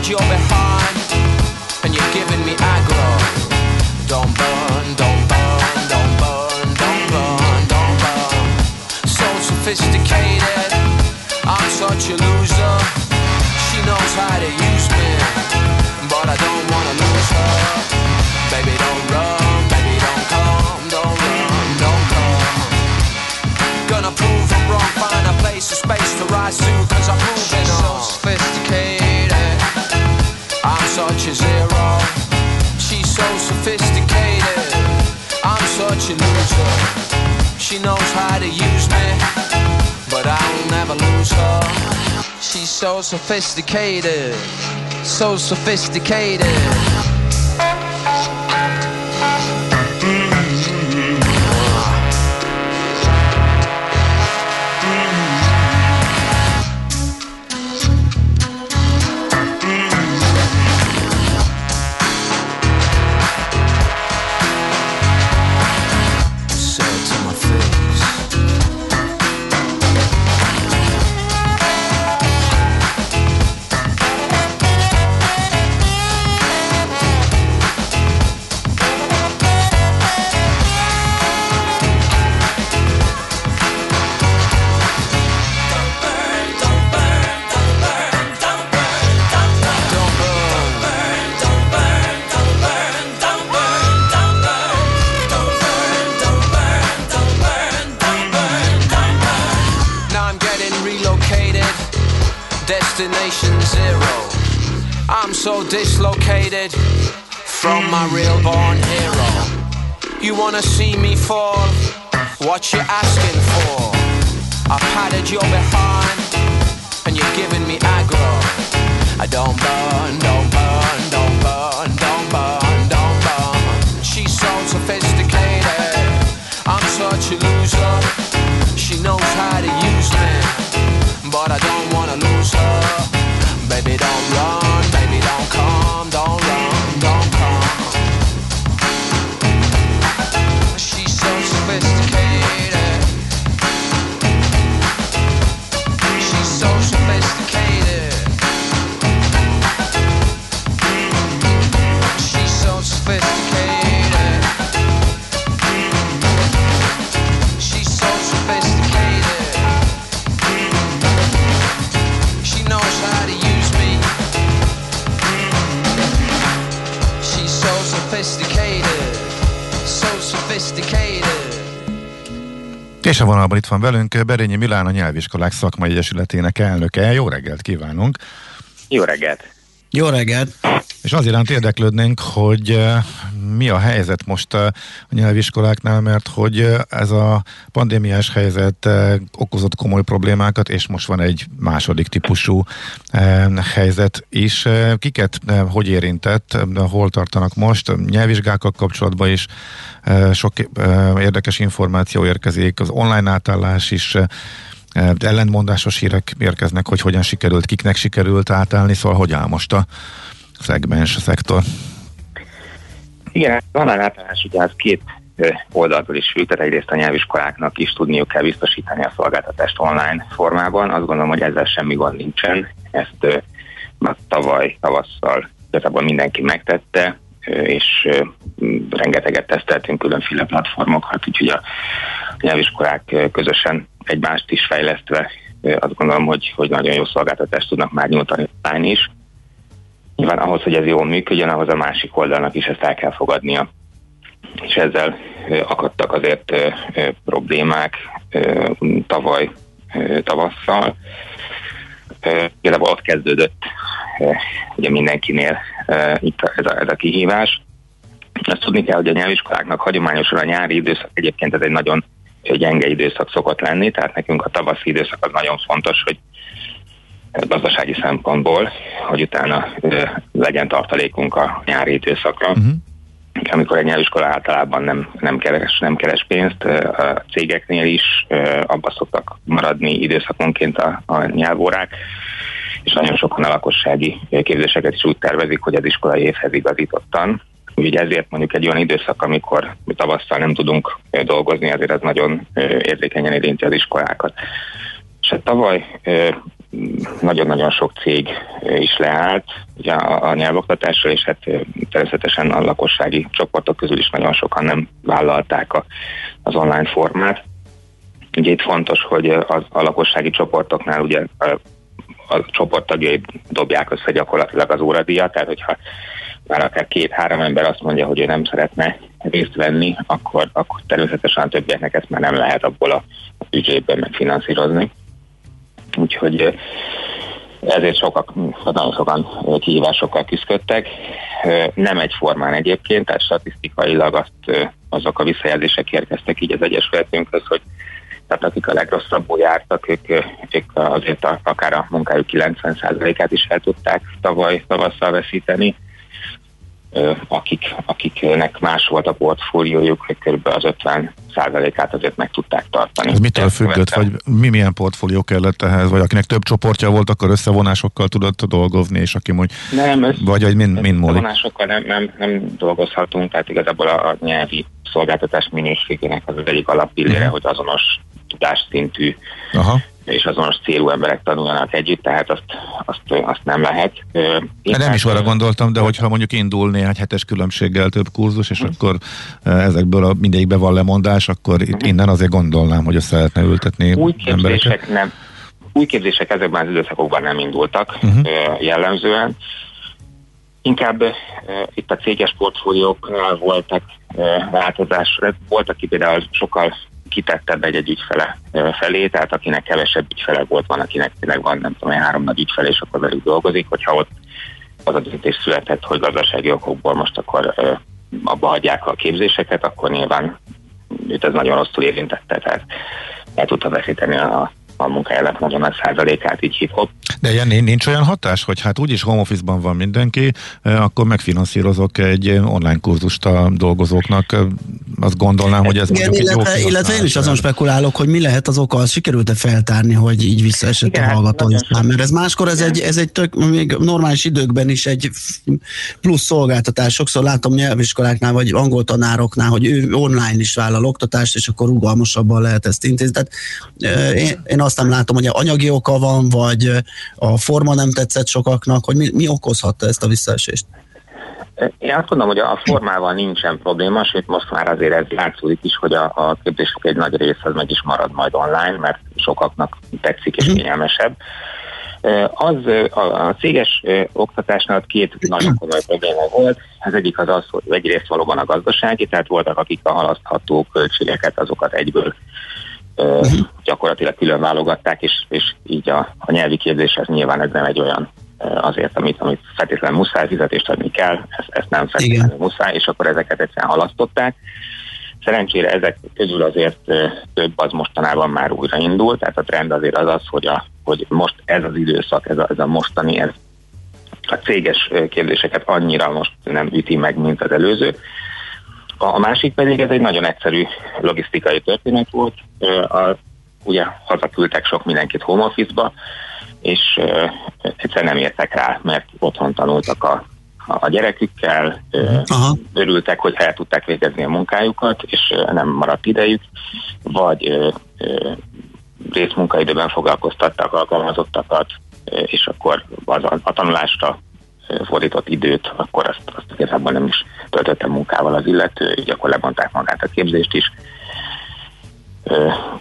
Patted your behind, and you're giving me aggro. Don't burn, don't burn, don't burn, don't burn, don't burn. So sophisticated, I'm such a loser. She knows how to use me, but I don't wanna lose her. Baby, don't run, baby, don't come, don't run, don't come. Gonna prove I'm wrong, find a place, a space to rise to, cause I'm such a zero. She's so sophisticated, I'm such a loser. She knows how to use me, but I'll never lose her. She's so sophisticated, so sophisticated. Fall? What you asking És a vonalban itt van velünk Berényi Milán, a Nyelviskolák Szakmai Egyesületének elnöke. Jó reggelt kívánunk! Jó reggelt! Jó reggelt! És az iránt érdeklődnénk, hogy eh, mi a helyzet most eh, a nyelviskoláknál, mert hogy eh, ez a pandémiás helyzet okozott komoly problémákat, és most van egy második típusú helyzet is. Kiket hogy érintett, hol tartanak most? Nyelvvizsgákkal kapcsolatban is sok érdekes információ érkezik, az online átállás is ellentmondásos hírek érkeznek, hogy hogyan sikerült, kiknek sikerült átállni, szóval hogy áll most a szegmens, a szektor. Igen, van átállás, ugye az két ö, oldaltól is függ, tehát egyrészt a nyelviskoláknak is tudniuk kell biztosítani a szolgáltatást online formában. Azt gondolom, hogy ezzel semmi gond nincsen. Ezt már tavaly tavasszal igazából mindenki megtette, és rengeteget teszteltünk különféle platformokat, úgyhogy a nyelviskolák közösen egymást is fejlesztve azt gondolom, hogy, hogy nagyon jó szolgáltatást tudnak már nyújtani online is. Nyilván ahhoz, hogy ez jól működjön, ahhoz a másik oldalnak is ezt el kell fogadnia. És ezzel akadtak azért problémák tavaly tavasszal. Igazából ott kezdődött ugye mindenkinél itt ez a, ez a kihívás. Azt tudni kell, hogy a nyelviskoláknak hagyományosan a nyári időszak egyébként ez egy nagyon gyenge időszak szokott lenni, tehát nekünk a tavaszi időszak az nagyon fontos, hogy gazdasági szempontból, hogy utána legyen tartalékunk a nyári időszakra. Uh-huh. Amikor egy nyelviskola általában nem, nem, keres, nem keres pénzt, a cégeknél is abba szoktak maradni időszakonként a, a nyelvórák, és nagyon sokan a lakossági képzéseket is úgy tervezik, hogy az iskolai évhez igazítottan. Úgyhogy ezért mondjuk egy olyan időszak, amikor mi tavasszal nem tudunk dolgozni, azért ez nagyon érzékenyen érinti az iskolákat. És hát tavaly nagyon-nagyon sok cég is leállt ugye a, a nyelvoktatásra, és hát természetesen a lakossági csoportok közül is nagyon sokan nem vállalták a, az online formát. Ugye itt fontos, hogy az, a lakossági csoportoknál ugye a, a csoporttagjai dobják össze gyakorlatilag az óradíjat, tehát hogyha már akár két-három ember azt mondja, hogy ő nem szeretne részt venni, akkor, akkor természetesen a többieknek ezt már nem lehet abból a büdzséből megfinanszírozni. Úgyhogy ezért sokak, nagyon sokan kihívásokkal küzdöttek. Nem egyformán egyébként, tehát statisztikailag azt, azok a visszajelzések érkeztek így az Egyesületünkhöz, hogy tehát akik a legrosszabbul jártak, ők, ők azért akár a munkájuk 90%-át is el tudták tavaly tavasszal veszíteni, akik, akiknek más volt a portfóliójuk, hogy kb. az 50 át azért meg tudták tartani. Ez mitől függött, vagy mi milyen portfólió kellett ehhez, vagy akinek több csoportja volt, akkor összevonásokkal tudott dolgozni, és aki mondjuk, Nem, ez, vagy hogy mind, mind múlik. vonásokkal nem, nem, nem dolgozhatunk, tehát igazából a, a nyelvi szolgáltatás minőségének az az egyik alappillére, Mhm. hogy azonos tudásszintű Aha. és azonos célú emberek tanuljanak együtt, tehát azt, azt, azt nem lehet. De nem is arra gondoltam, de hogyha mondjuk indul néhány hetes különbséggel több kurzus, és akkor eh, ezekből a mindegyikben van lemondás, akkor itt innen azért gondolnám, hogy össze lehetne ültetni új embereket. nem, új képzések ezekben az időszakokban nem indultak uh-huh. jellemzően. Inkább uh, itt a céges portfólióknál voltak uh, változás, volt, aki például sokkal kitettebb egy-egy ügyfele felé, tehát akinek kevesebb ügyfele volt, van, akinek tényleg van, nem tudom, három nagy ügyfele, és akkor velük dolgozik, hogyha ott az a döntés született, hogy gazdasági okokból most akkor abba hagyják a képzéseket, akkor nyilván őt ez nagyon rosszul érintette, tehát el tudta veszíteni a, a munkájának nagyon nagy százalékát, így hip-hop. De ilyen nin- nincs olyan hatás, hogy hát úgyis home office-ban van mindenki, akkor megfinanszírozok egy online kurzust a dolgozóknak. Azt gondolnám, hogy ez Igen, mondjuk egy jó illetve, illetve én is azon spekulálok, hogy mi lehet az oka, az sikerült-e feltárni, hogy így visszaesett Igen, a hallgatói szám, mert ez máskor ez egy, ez egy tök, még normális időkben is egy plusz szolgáltatás. Sokszor látom nyelviskoláknál, vagy angol tanároknál, hogy ő online is vállal oktatást, és akkor rugalmasabban lehet ezt intézni. Tehát én, én azt nem látom, hogy anyagi oka van, vagy a forma nem tetszett sokaknak, hogy mi, mi okozhatta ezt a visszaesést. Én azt gondolom, hogy a formával nincsen probléma, sőt most már azért ez látszódik is, hogy a, a képzések egy nagy része az meg is marad majd online, mert sokaknak tetszik és kényelmesebb. Ö, Az a, céges oktatásnál két nagyon komoly probléma volt. Az egyik az az, hogy egyrészt valóban a gazdasági, tehát voltak, akik a halasztható költségeket, azokat egyből ö, gyakorlatilag külön válogatták, és, és így a, a nyelvi képzéshez nyilván ez nem egy olyan azért, amit, amit feltétlenül muszáj fizetést adni kell, ezt, ezt nem feltétlenül muszáj, és akkor ezeket egyszerűen halasztották. Szerencsére ezek közül azért több az mostanában már újraindult, tehát a trend azért az az, hogy, a, hogy most ez az időszak, ez a, ez a mostani, ez a céges kérdéseket annyira most nem üti meg, mint az előző. A másik pedig ez egy nagyon egyszerű logisztikai történet volt. A, ugye hazaküldtek sok mindenkit home office-ba, és egyszer nem értek rá, mert otthon tanultak a, a gyerekükkel, ö, örültek, hogy el tudták végezni a munkájukat, és nem maradt idejük, vagy részmunkaidőben foglalkoztattak alkalmazottakat, és akkor az a, a tanulásra fordított időt, akkor azt, azt igazából nem is töltötte munkával az illető, így akkor lebonták magát a képzést is.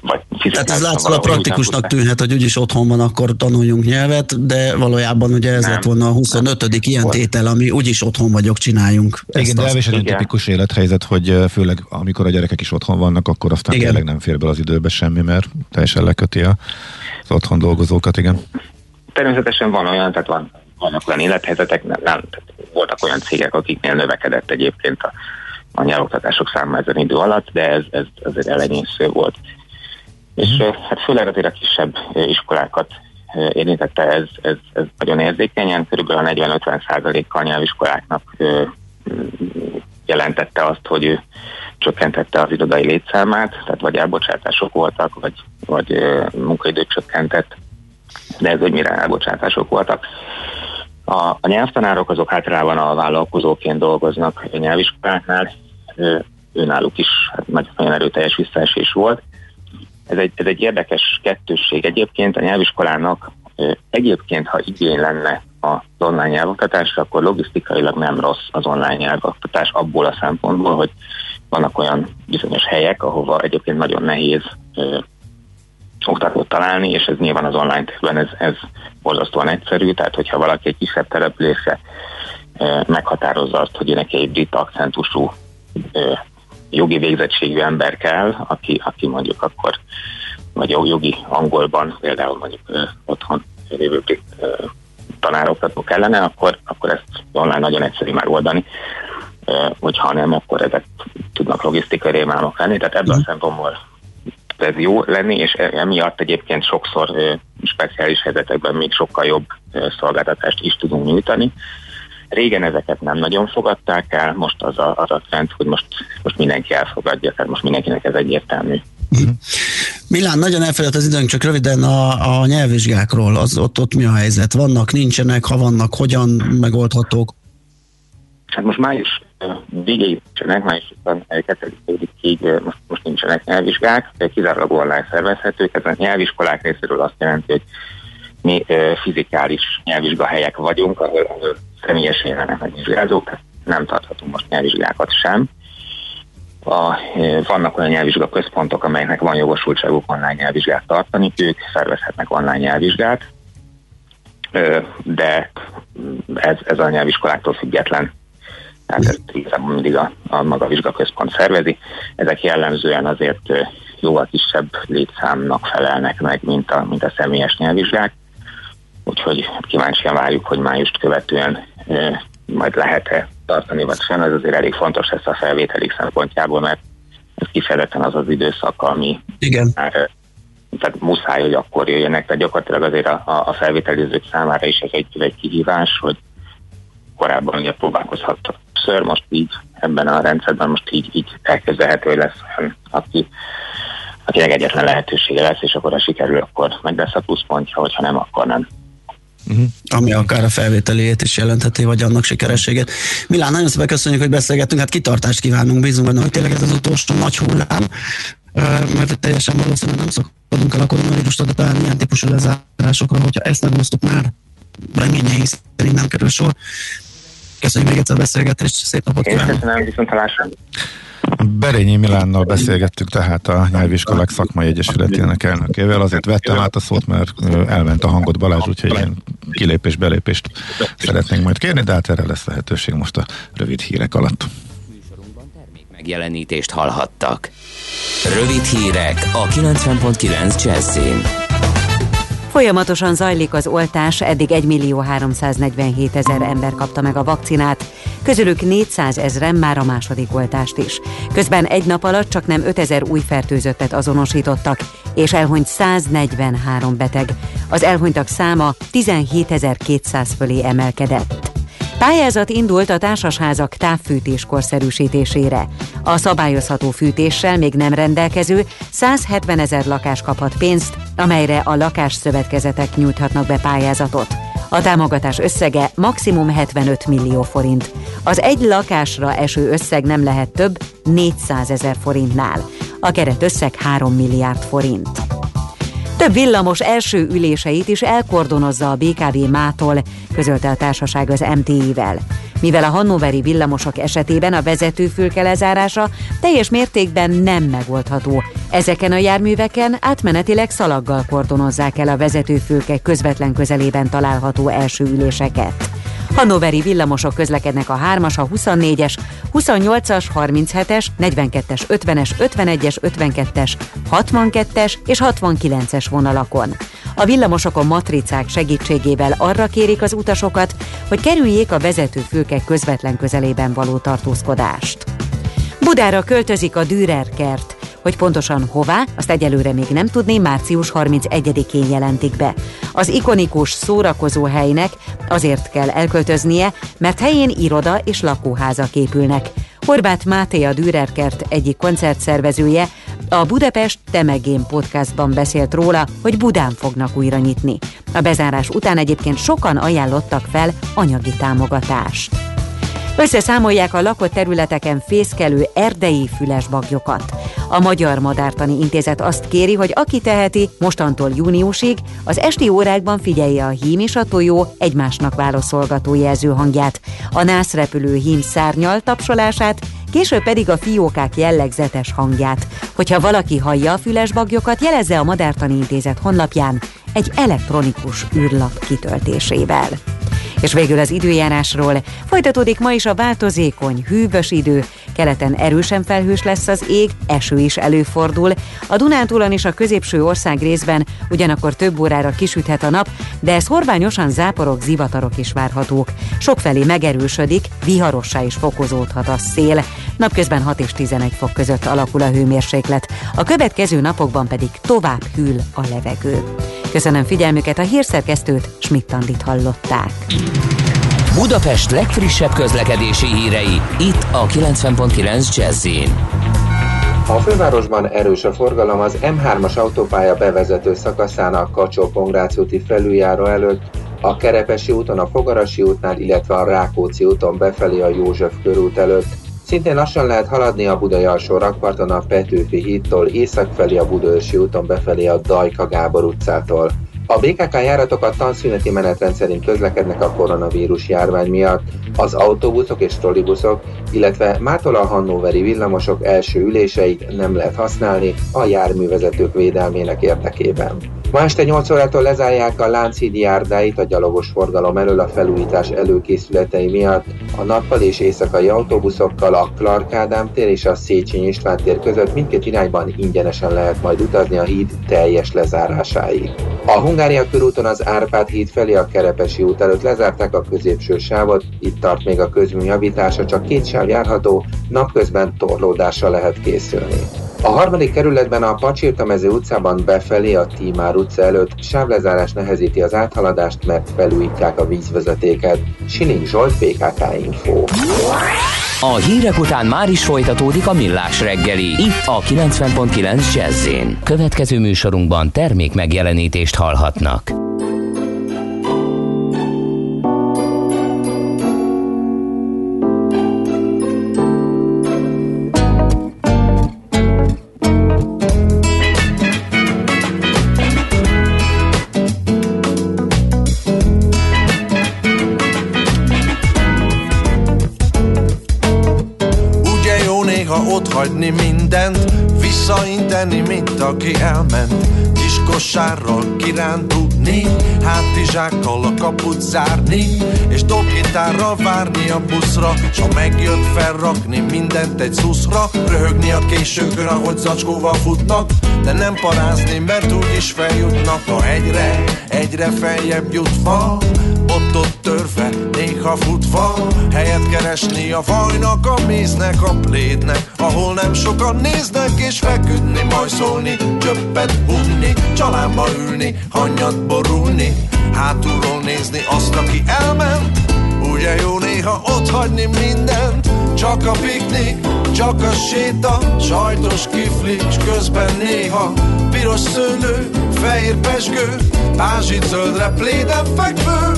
Vagy Tehát ez látszólag praktikusnak tűnhet, hogy úgyis otthon van, akkor tanuljunk nyelvet, de valójában ugye ez lett volna a 25. ilyen tétel, ami úgyis otthon vagyok, csináljunk. Igen, de elvis egy tipikus élethelyzet, hogy főleg amikor a gyerekek is otthon vannak, akkor aztán Igen. tényleg nem fér be az időbe semmi, mert teljesen leköti az otthon dolgozókat, igen. Természetesen van olyan, tehát van, vannak olyan élethelyzetek, nem, nem, voltak olyan cégek, akiknél növekedett egyébként a, a nyelvoktatások száma ezen idő alatt, de ez, ez azért elenyésző volt. És ö, hát főleg azért a kisebb iskolákat érintette ez, ez, ez nagyon érzékenyen, körülbelül a 40-50 százalékkal nyelviskoláknak ö, m, jelentette azt, hogy ő csökkentette az irodai létszámát, tehát vagy elbocsátások voltak, vagy, vagy ö, munkaidő csökkentett, de ez, hogy mire elbocsátások voltak. A, a nyelvtanárok azok általában a vállalkozóként dolgoznak a nyelviskoláknál, Ö, őnáluk is hát nagyon, erőteljes visszaesés volt. Ez egy, ez egy érdekes kettősség. Egyébként a nyelviskolának egyébként, ha igény lenne az online nyelvoktatásra, akkor logisztikailag nem rossz az online nyelvoktatás abból a szempontból, hogy vannak olyan bizonyos helyek, ahova egyébként nagyon nehéz oktatót találni, és ez nyilván az online térben ez, ez borzasztóan egyszerű, tehát hogyha valaki egy kisebb településre meghatározza azt, hogy neki egy brit akcentusú jogi végzettségű ember kell, aki, aki mondjuk akkor, vagy jog- jogi angolban például mondjuk ö, otthon lévő brit tanároktató kellene, akkor, akkor ezt online nagyon egyszerű már oldani. Ö, Hogyha nem, akkor ezek tudnak logisztikai rémálmok lenni, tehát ebből a szempontból ez jó lenni, és emiatt egyébként sokszor speciális helyzetekben még sokkal jobb szolgáltatást is tudunk nyújtani. Régen ezeket nem nagyon fogadták el, most az a, az a trend, hogy most, most mindenki elfogadja, tehát most mindenkinek ez egyértelmű. Milán, nagyon elfelelt az időnk, csak röviden a, a nyelvvizsgákról. Az, ott, ott mi a helyzet? Vannak, nincsenek, ha vannak, hogyan megoldhatók? Hát most május végéig nincsenek, május 22-ig ö, most, most nincsenek nyelvvizsgák, kizárólag online szervezhetők. Ez a nyelviskolák részéről azt jelenti, hogy mi ö, fizikális nyelvvizsgahelyek vagyunk, ahol, ahol személyesen jelenek meg vizsgázók, nem tarthatunk most nyelvvizsgákat sem. A, ö, vannak olyan nyelvvizsga központok, amelyeknek van jogosultságuk online nyelvvizsgát tartani, ők szervezhetnek online nyelvvizsgát, Ö, de ez, ez a nyelviskoláktól független. Tehát ezt igazából mindig a, a maga vizsgaközpont szervezi. Ezek jellemzően azért jóval kisebb létszámnak felelnek meg, mint a, mint a személyes nyelvvizsgák. Úgyhogy kíváncsian várjuk, hogy májust követően ö, majd lehet-e tartani, vagy sem. Ez azért elég fontos lesz a felvételik szempontjából, mert ez kifejezetten az az időszak, ami Igen. már tehát muszáj, hogy akkor jöjjenek, tehát gyakorlatilag azért a, a- a felvételizők számára is ez egy, egy kihívás, hogy korábban ugye próbálkozhattak ször, most így ebben a rendszerben most így, így elképzelhető, lesz olyan, aki, akinek egyetlen lehetősége lesz, és akkor ha sikerül, akkor meg lesz a pluszpontja, hogyha nem, akkor nem. ami akár a felvételéjét is jelentheti, vagy annak sikerességét. Milán, nagyon szépen köszönjük, hogy beszélgettünk, hát kitartást kívánunk, bízunk benne, hogy tényleg ez az utolsó nagy hullám, mert teljesen valószínűleg nem szoktunk el a koronavírust adatálni ilyen típusú lezárásokra, hogyha ezt nem hoztuk már, reményeink szerint nem kerül sor. Köszönjük még egyszer a beszélgetést, szép napot Én kívánok! köszönöm, viszont hallásra. Berényi Milánnal beszélgettünk tehát a Nyelviskolák Szakmai Egyesületének elnökével. Azért vettem át a szót, mert elment a hangot Balázs, úgyhogy ilyen kilépés-belépést szeretnénk majd kérni, de hát erre lesz lehetőség most a rövid hírek alatt. megjelenítést hallhattak. Rövid hírek a 90.9 Jazzin. Folyamatosan zajlik az oltás, eddig 1 millió 347 ezer ember kapta meg a vakcinát, közülük 400 ezren már a második oltást is. Közben egy nap alatt csak nem 5 ezer új fertőzöttet azonosítottak, és elhunyt 143 beteg. Az elhunytak száma 17.200 fölé emelkedett. Pályázat indult a társasházak távfűtés korszerűsítésére. A szabályozható fűtéssel még nem rendelkező 170 ezer lakás kaphat pénzt, amelyre a lakásszövetkezetek nyújthatnak be pályázatot. A támogatás összege maximum 75 millió forint. Az egy lakásra eső összeg nem lehet több 400 ezer forintnál. A keret összeg 3 milliárd forint. Több villamos első üléseit is elkordonozza a BKV mától, közölte a társaság az MTI-vel. Mivel a hannoveri villamosok esetében a vezetőfülke lezárása teljes mértékben nem megoldható. Ezeken a járműveken átmenetileg szalaggal kordonozzák el a vezetőfülke közvetlen közelében található első üléseket. Hannoveri villamosok közlekednek a 3-as, a 24-es, 28-as, 37-es, 42-es, 50-es, 51-es, 52-es, 62-es és 69-es vonalakon. A villamosokon matricák segítségével arra kérik az utasokat, hogy kerüljék a vezetőfülke közvetlen közelében való tartózkodást. Budára költözik a Dürer kert. Hogy pontosan hová, azt egyelőre még nem tudni, március 31-én jelentik be. Az ikonikus szórakozó helynek azért kell elköltöznie, mert helyén iroda és lakóházak épülnek. Horváth Máté a Dürerkert egyik koncertszervezője a Budapest Temegén podcastban beszélt róla, hogy Budán fognak újra nyitni. A bezárás után egyébként sokan ajánlottak fel anyagi támogatást. Összeszámolják a lakott területeken fészkelő erdei fülesbaglyokat. A Magyar Madártani Intézet azt kéri, hogy aki teheti, mostantól júniusig az esti órákban figyelje a hím és a tojó egymásnak válaszolgató jelzőhangját, a nászrepülő hím szárnyal tapsolását, később pedig a fiókák jellegzetes hangját. Hogyha valaki hallja a fülesbaglyokat, jelezze a Madártani Intézet honlapján egy elektronikus űrlap kitöltésével. És végül az időjárásról. Folytatódik ma is a változékony, hűvös idő. Keleten erősen felhős lesz az ég, eső is előfordul. A Dunántúlon és a középső ország részben ugyanakkor több órára kisüthet a nap, de ez horványosan záporok, zivatarok is várhatók. Sokfelé megerősödik, viharossá is fokozódhat a szél. Napközben 6 és 11 fok között alakul a hőmérséklet. A következő napokban pedig tovább hűl a levegő. Köszönöm figyelmüket, a hírszerkesztőt Schmidt-Tandit hallották. Budapest legfrissebb közlekedési hírei, itt a 90.9 jazz A fővárosban erős a forgalom az M3-as autópálya bevezető szakaszának kacsó úti felüljáró előtt, a Kerepesi úton, a Fogarasi útnál, illetve a Rákóczi úton befelé a József körút előtt. Szintén lassan lehet haladni a Budai alsó rakparton a Petőfi hídtól észak felé a Budaörsi úton befelé a Dajka Gábor utcától. A BKK járatok a tanszüneti menetrend szerint közlekednek a koronavírus járvány miatt. Az autóbuszok és trollibuszok, illetve mától a Hannoveri villamosok első üléseit nem lehet használni a járművezetők védelmének érdekében. Ma este 8 órától lezárják a Lánchíd járdáit a gyalogos forgalom elől a felújítás előkészületei miatt. A nappal és éjszakai autóbuszokkal a Clark Ádám tér és a Széchenyi István tér között mindkét irányban ingyenesen lehet majd utazni a híd teljes lezárásáig. A Hungária körúton az Árpád híd felé a Kerepesi út előtt lezárták a középső sávot, itt tart még a közmű javítása, csak két sáv járható, napközben torlódásra lehet készülni. A harmadik kerületben a Pacsirtamező utcában befelé a Tímár utca előtt sávlezárás nehezíti az áthaladást, mert felújítják a vízvezetéket. Siling Zsolt, PKK Info. A hírek után már is folytatódik a millás reggeli, itt a 90.9 jazz Következő műsorunkban termék megjelenítést hallhatnak. Aki elment Kis kosárral kirándulni Hátizsákkal a kaput zárni És dobgitárral várni a buszra S ha megjött felrakni mindent egy szuszra Röhögni a későkön, ahogy zacskóval futnak De nem parázni, mert úgyis feljutnak A egyre, egyre feljebb jutva ott-ott törve, néha futva Helyet keresni a fajnak, a méznek, a plédnek Ahol nem sokan néznek és feküdni, majszolni Csöppet húgni, családba ülni, hanyat borulni Hátulról nézni azt, aki elment. Ugye jó néha ott hagyni mindent Csak a piknik, csak a séta Sajtos kifli, közben néha Piros szőlő, fehér pesgő Pázsit zöldre pléden fekvő.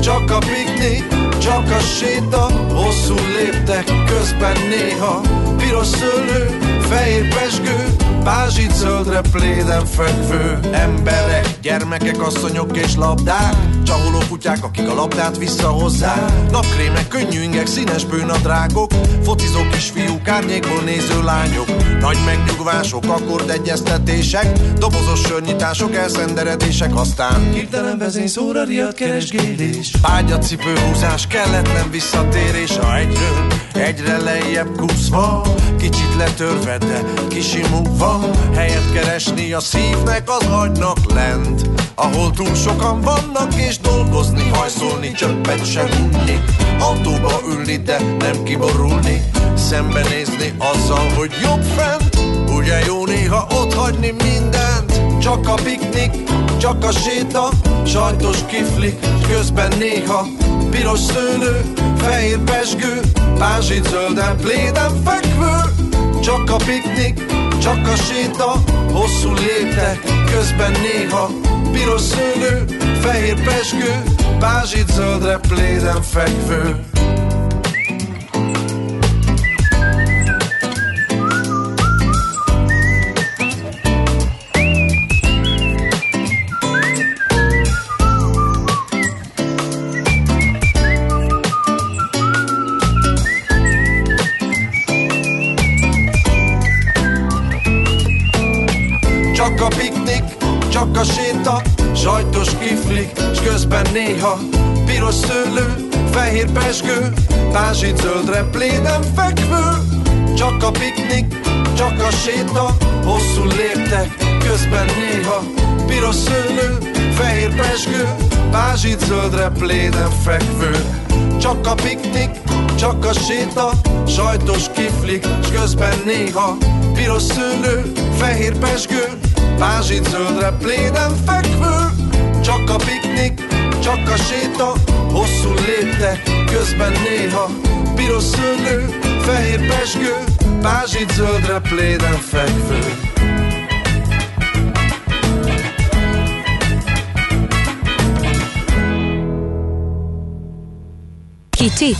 Csak a piknik, csak a séta Hosszú léptek, közben néha. Piros szőlő, fehér pesgő Pázsit zöldre pléden fekvő. Emberek, gyermekek, asszonyok és labdák Csaholó kutyák, akik a labdát visszahozzák. Napkrémek, könnyű ingek, színes bőnadrágok Focizó kisfiúk, árnyékból néző lányok. Nagy megnyugvások, akkordegyeztetések Dobozos sörnyitások, elszenderedések Aztán hirtelen vezényszóra riadt keresgélés. Ágyacipő húzás, kelletlen visszatérés. A egyről egyre lejjebb kúszva Kicsit letörve, de kisimulva Helyet keresni a szívnek, az agynak lent Ahol túl sokan vannak és dolgozni, hajszolni, csöppet sem unni. Autóba ülni, de nem kiborulni. Szembenézni azzal, hogy jobb fent. Ugye jó néha ott hagyni mindent. Csak a piknik, csak a séta. Sajtos kiflik, közben néha Piros szőlő, fehér pesgő. Pázsit zölden, pléden fekvő. Csak a piknik, csak a séta. Hosszú léptek, közben néha Piros szőlő, fehér pesgő Pázsit zöldre, pléden fekvő csak a séta Sajtos kiflik, s közben néha Piros szőlő, fehér pesgő Pázsit zöldre pléden fekvő. Csak a piknik, csak a séta Hosszú léptek, közben néha Piros szőlő, fehér pesgő Pázsit zöldre pléden fekvő. Csak a piknik, csak a séta Sajtos kiflik, s közben néha Piros szőlő, fehér pesgő Pázsit zöldre pléden fekvő Csak a piknik, csak a séta Hosszú léptek, közben néha Piros szőlő, fehér pesgő Pázsit zöldre pléden fekvő. Kicsi,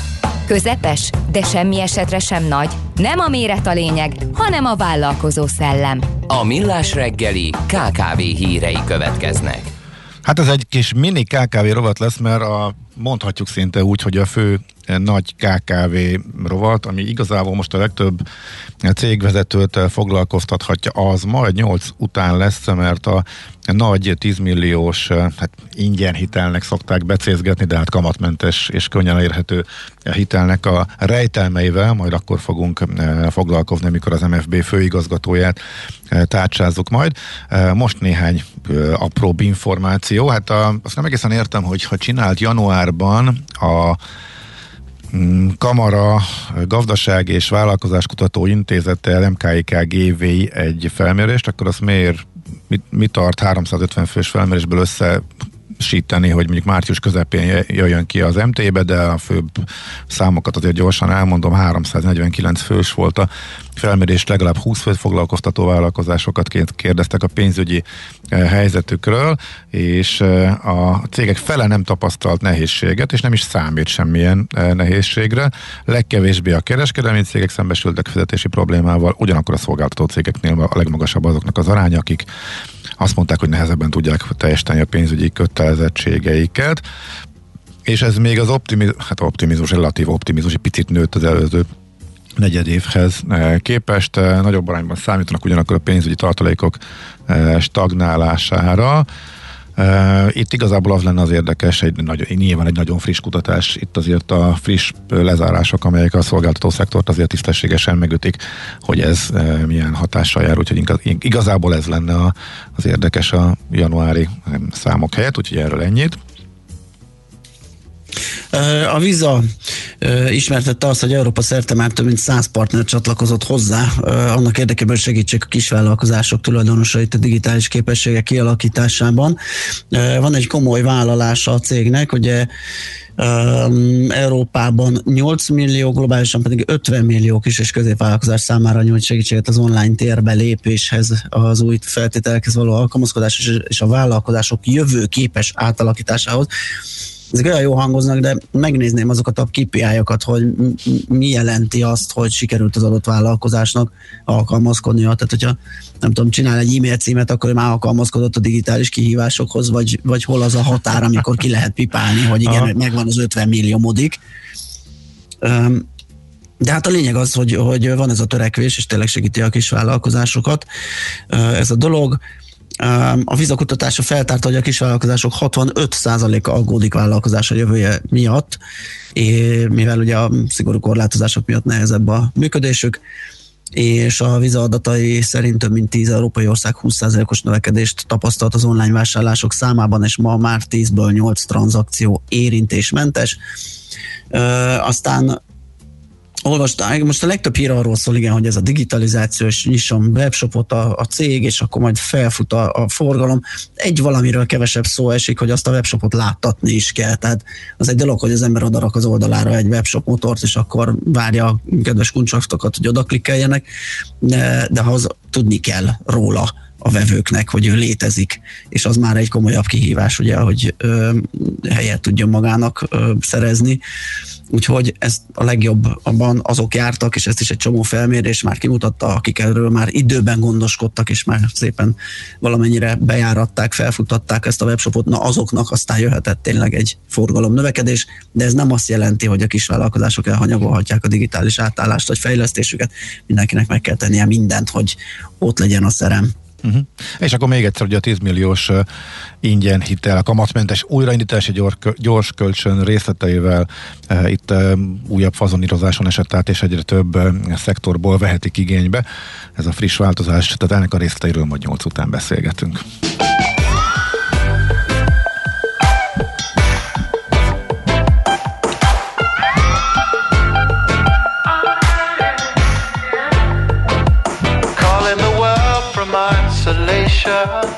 közepes, de semmi esetre sem nagy. Nem a méret a lényeg, hanem a vállalkozó szellem. A Millás reggeli KKV hírei következnek. Hát ez egy kis mini KKV rovat lesz, mert a, mondhatjuk szinte úgy, hogy a fő eh, nagy KKV rovat, ami igazából most a legtöbb eh, cégvezetőt eh, foglalkoztathatja, az majd 8 után lesz, mert a nagy 10 milliós, hát ingyen hitelnek szokták becézgetni, de hát kamatmentes és könnyen elérhető hitelnek a rejtelmeivel, majd akkor fogunk foglalkozni, amikor az MFB főigazgatóját tárcsázzuk majd. Most néhány apróbb információ. Hát a, azt nem egészen értem, hogy ha csinált januárban a mm, Kamara Gazdaság és Vállalkozáskutató Intézete MKIK GV egy felmérést, akkor azt miért mit, mit tart 350 fős felmérésből össze síteni, hogy mondjuk március közepén jöjjön ki az MT-be, de a főbb számokat azért gyorsan elmondom, 349 fős volt a felmérés, legalább 20 főt foglalkoztató vállalkozásokat kérdeztek a pénzügyi helyzetükről, és a cégek fele nem tapasztalt nehézséget, és nem is számít semmilyen nehézségre. Legkevésbé a kereskedelmi cégek szembesültek fizetési problémával, ugyanakkor a szolgáltató cégeknél a legmagasabb azoknak az aránya, akik azt mondták, hogy nehezebben tudják teljesíteni a pénzügyi kötelezettségeiket, és ez még az optimizmus, hát optimizmus, relatív optimizmus egy picit nőtt az előző negyed évhez eh, képest. Eh, Nagyobb arányban számítanak ugyanakkor a pénzügyi tartalékok eh, stagnálására. Itt igazából az lenne az érdekes, egy nagy, nyilván egy nagyon friss kutatás, itt azért a friss lezárások, amelyek a szolgáltató szektort azért tisztességesen megütik, hogy ez milyen hatással jár, úgyhogy igazából ez lenne az érdekes a januári számok helyett, úgyhogy erről ennyit. A Visa ismertette azt, hogy Európa szerte már több mint 100 partner csatlakozott hozzá, annak érdekében, hogy segítsék a kisvállalkozások tulajdonosait a digitális képességek kialakításában. Van egy komoly vállalása a cégnek, ugye Európában 8 millió, globálisan pedig 50 millió kis és középvállalkozás számára nyújt segítséget az online térbe lépéshez, az új feltételekhez való alkalmazkodás és a vállalkozások jövőképes átalakításához ezek olyan jó hangoznak, de megnézném azokat a KPI-okat, hogy mi jelenti azt, hogy sikerült az adott vállalkozásnak alkalmazkodnia. Tehát, hogyha nem tudom, csinál egy e-mail címet, akkor már alkalmazkodott a digitális kihívásokhoz, vagy, vagy hol az a határ, amikor ki lehet pipálni, hogy igen, Aha. megvan az 50 millió modik. Öm, de hát a lényeg az, hogy, hogy van ez a törekvés, és tényleg segíti a kis vállalkozásokat. Ez a dolog. A Visa kutatása feltárta, hogy a kisvállalkozások 65%-a aggódik vállalkozása jövője miatt, mivel ugye a szigorú korlátozások miatt nehezebb a működésük, és a Visa adatai szerint több mint 10 európai ország 20%-os növekedést tapasztalt az online vásárlások számában, és ma már 10-ből 8 tranzakció érintésmentes. Aztán olvastam, most a legtöbb hír arról szól, igen, hogy ez a digitalizációs nyisson webshopot a, a cég, és akkor majd felfut a, a forgalom. Egy valamiről kevesebb szó esik, hogy azt a webshopot láttatni is kell. Tehát az egy dolog, hogy az ember odarak az oldalára egy webshop motort, és akkor várja a kedves kuncsaktokat, hogy oda klikkeljenek, de, de az tudni kell róla a vevőknek, hogy ő létezik, és az már egy komolyabb kihívás, ugye, hogy ö, helyet tudjon magának ö, szerezni. Úgyhogy ez a legjobban azok jártak, és ezt is egy csomó felmérés már kimutatta, akik erről már időben gondoskodtak, és már szépen valamennyire bejáratták, felfutatták ezt a webshopot, na azoknak aztán jöhetett tényleg egy forgalom növekedés, de ez nem azt jelenti, hogy a kisvállalkozások elhanyagolhatják a digitális átállást vagy fejlesztésüket. Mindenkinek meg kell tennie mindent, hogy ott legyen a szerem. Uh-huh. És akkor még egyszer, hogy a 10 milliós uh, ingyen hitel, a kamatmentes újraindítási gyors, gyors kölcsön részleteivel uh, itt uh, újabb fazonírozáson esett át, és egyre több szektorból vehetik igénybe. Ez a friss változás, tehát ennek a részleteiről majd 8 után beszélgetünk. Shine.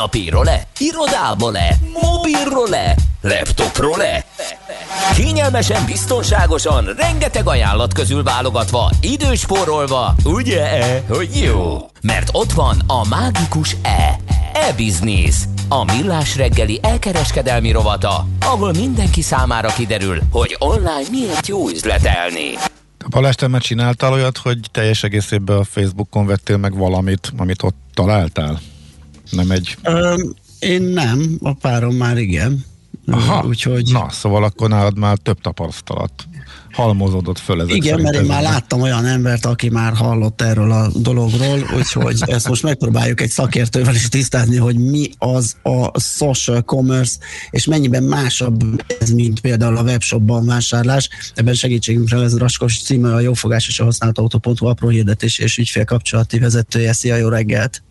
Kanapéról-e? Irodából-e? Mobilról-e? Laptopról-e? Kényelmesen, biztonságosan, rengeteg ajánlat közül válogatva, időspórolva, ugye-e, hogy jó? Mert ott van a mágikus E. E-Business. A millás reggeli elkereskedelmi rovata, ahol mindenki számára kiderül, hogy online miért jó üzletelni. Balázs, te már csináltál olyat, hogy teljes egészében a Facebookon vettél meg valamit, amit ott találtál? Nem egy... Ö, én nem, a párom már igen. Aha, úgyhogy... Na, szóval akkor nálad már több tapasztalat halmozódott föl ezek Igen, mert én már láttam olyan embert, aki már hallott erről a dologról, úgyhogy ezt most megpróbáljuk egy szakértővel is tisztázni, hogy mi az a social commerce, és mennyiben másabb ez, mint például a webshopban vásárlás. Ebben segítségünkre lesz Raskos címe, a jófogás és a használt autó.hu apró hirdetés és ügyfélkapcsolati vezetője. Szia, jó reggelt!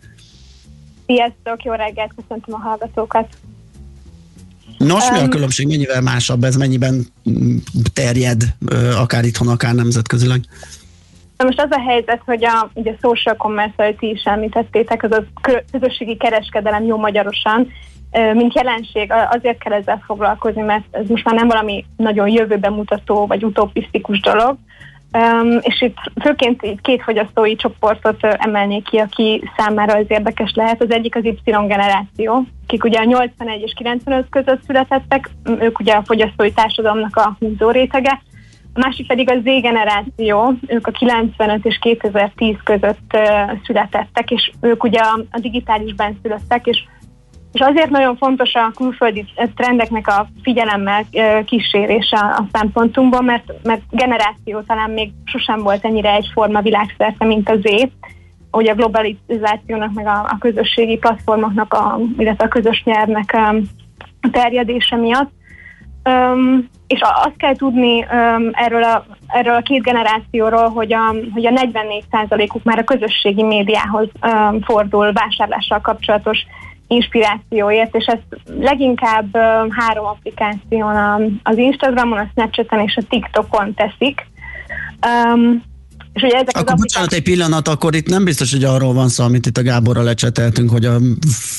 Sziasztok, jó reggelt, köszöntöm a hallgatókat. Nos, mi a különbség? Mennyivel másabb ez? Mennyiben terjed, akár itthon, akár nemzetközileg? Na most az a helyzet, hogy a, ugye a social commerce, ahogy ti is említettétek, az a kö- közösségi kereskedelem jó magyarosan, mint jelenség, azért kell ezzel foglalkozni, mert ez most már nem valami nagyon jövőbe mutató vagy utopisztikus dolog, Um, és itt főként két fogyasztói csoportot emelnék ki, aki számára ez érdekes lehet. Az egyik az Y generáció, akik ugye a 81 és 95 között születettek, ők ugye a fogyasztói társadalomnak a húzó rétege. A másik pedig a Z generáció, ők a 95 és 2010 között ö, születettek, és ők ugye a, a digitális benszülöttek, és és azért nagyon fontos a külföldi trendeknek a figyelemmel ö, kísérése a szempontunkból, mert, mert generáció talán még sosem volt ennyire egyforma világszerte, mint az Z. Ugye a globalizációnak, meg a, a közösségi platformoknak, a, illetve a közös nyelvnek a terjedése miatt. Öm, és azt kell tudni öm, erről, a, erről a két generációról, hogy a, hogy a 44%-uk már a közösségi médiához öm, fordul vásárlással kapcsolatos inspirációért, és ezt leginkább három applikáción, az Instagramon, a Snapchaten és a TikTokon teszik. Öm, és ugye ezek Akkor az bocsánat egy pillanat, akkor itt nem biztos, hogy arról van szó, amit itt a Gáborral lecseteltünk, hogy a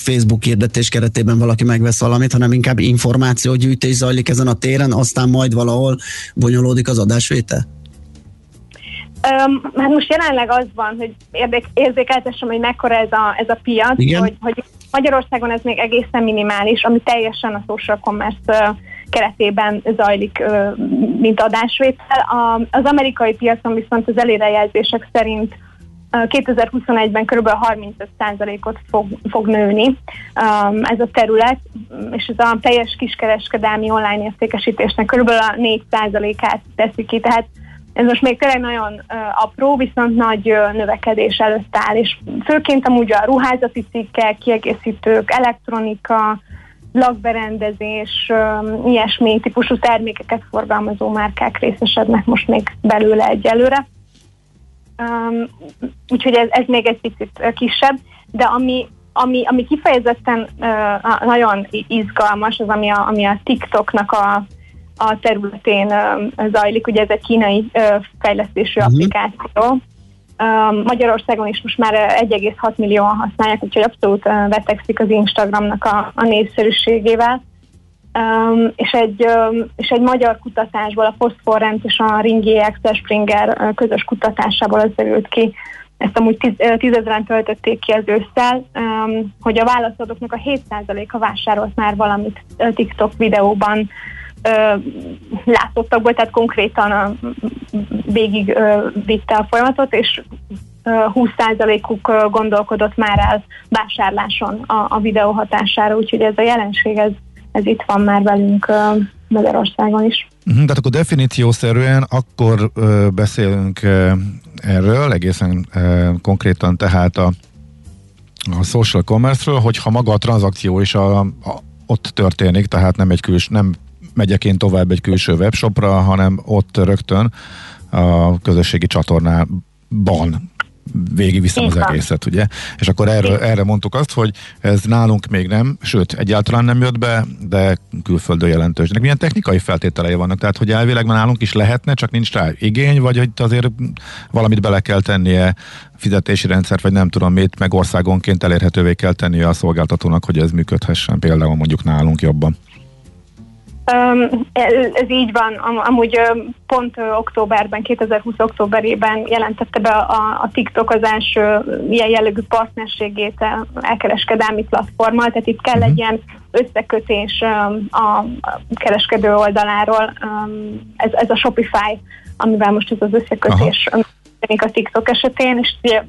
Facebook hirdetés keretében valaki megvesz valamit, hanem inkább információgyűjtés zajlik ezen a téren, aztán majd valahol bonyolódik az adásvétel. Um, hát most jelenleg az van, hogy érdek, érzékeltessem, hogy mekkora ez a, ez a piac, Igen. hogy, hogy Magyarországon ez még egészen minimális, ami teljesen a social commerce keretében zajlik, mint adásvétel. Az amerikai piacon viszont az előrejelzések szerint ö, 2021-ben kb. 35%-ot fog, fog nőni ez a terület, és ez a teljes kiskereskedelmi online értékesítésnek kb. a 4%-át teszi ki, tehát ez most még tényleg nagyon uh, apró, viszont nagy uh, növekedés előtt áll, és főként amúgy a ruházati cikkek, kiegészítők, elektronika, lakberendezés, um, ilyesmi típusú termékeket forgalmazó márkák részesednek most még belőle egyelőre. Um, úgyhogy ez, ez még egy picit kisebb, de ami, ami, ami kifejezetten uh, nagyon izgalmas, az ami a, ami a TikToknak a, a területén uh, zajlik, ugye ez egy kínai fejlesztésű Mhm. applikáció. Um, Magyarországon is most már uh, 1,6 millióan használják, úgyhogy abszolút vetekszik az Instagramnak a, a népszerűségével. Um, és, egy, um, és egy magyar kutatásból, a Postforrent és a Ringi Axel Springer közös kutatásából az derült ki, ezt amúgy uh, tízezeren töltötték ki az ősszel, um, hogy a válaszadóknak a 7%-a vásárolt már valamit TikTok videóban uh, látottakból, tehát konkrétan uh, végig uh, vitte a folyamatot, és uh, 20%-uk uh, gondolkodott már el vásárláson a, a videó hatására, úgyhogy ez a jelenség, ez, ez itt van már velünk Magyarországon is. Uh-huh, tehát akkor definíciószerűen akkor ö, beszélünk ö, erről, egészen ö, konkrétan tehát a, a social commerce-ről, hogyha maga a tranzakció is a, a, ott történik, tehát nem egy küls, nem megyek én tovább egy külső webshopra, hanem ott rögtön a közösségi csatornában végigviszem az egészet, ugye? És akkor erről, erre mondtuk azt, hogy ez nálunk még nem, sőt, egyáltalán nem jött be, de külföldön jelentős. Ennek milyen technikai feltételei vannak? Tehát, hogy elvileg már nálunk is lehetne, csak nincs rá igény, vagy hogy azért valamit bele kell tennie, fizetési rendszert, vagy nem tudom mit, meg országonként elérhetővé kell tennie a szolgáltatónak, hogy ez működhessen, például mondjuk nálunk jobban. Ez, így van. Am- Amúgy pont októberben, 2020 októberében jelentette be a, TikTok az első ilyen jellegű partnerségét elkereskedelmi platformmal, tehát itt kell egy ilyen összekötés a kereskedő oldaláról. Ez, ez a Shopify, amivel most ez az összekötés történik a TikTok esetén, és ugye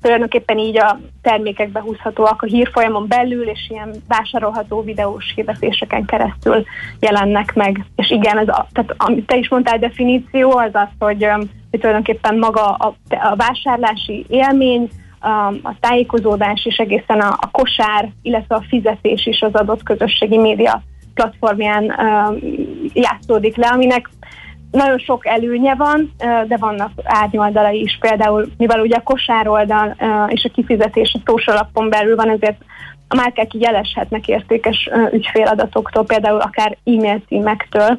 tulajdonképpen így a termékek behúzhatóak a hírfolyamon belül, és ilyen vásárolható videós hirdetéseken keresztül jelennek meg. És igen, ez a, tehát amit te is mondtál, definíció az az, hogy, hogy tulajdonképpen maga a, a vásárlási élmény, a, tájékozódás és egészen a, a kosár, illetve a fizetés is az adott közösségi média platformján játszódik le, aminek nagyon sok előnye van, de vannak árnyoldalai is. Például, mivel ugye a kosároldal és a kifizetés a appon belül van, ezért a márkák így jeleshetnek értékes ügyféladatoktól, például akár e-mail címektől,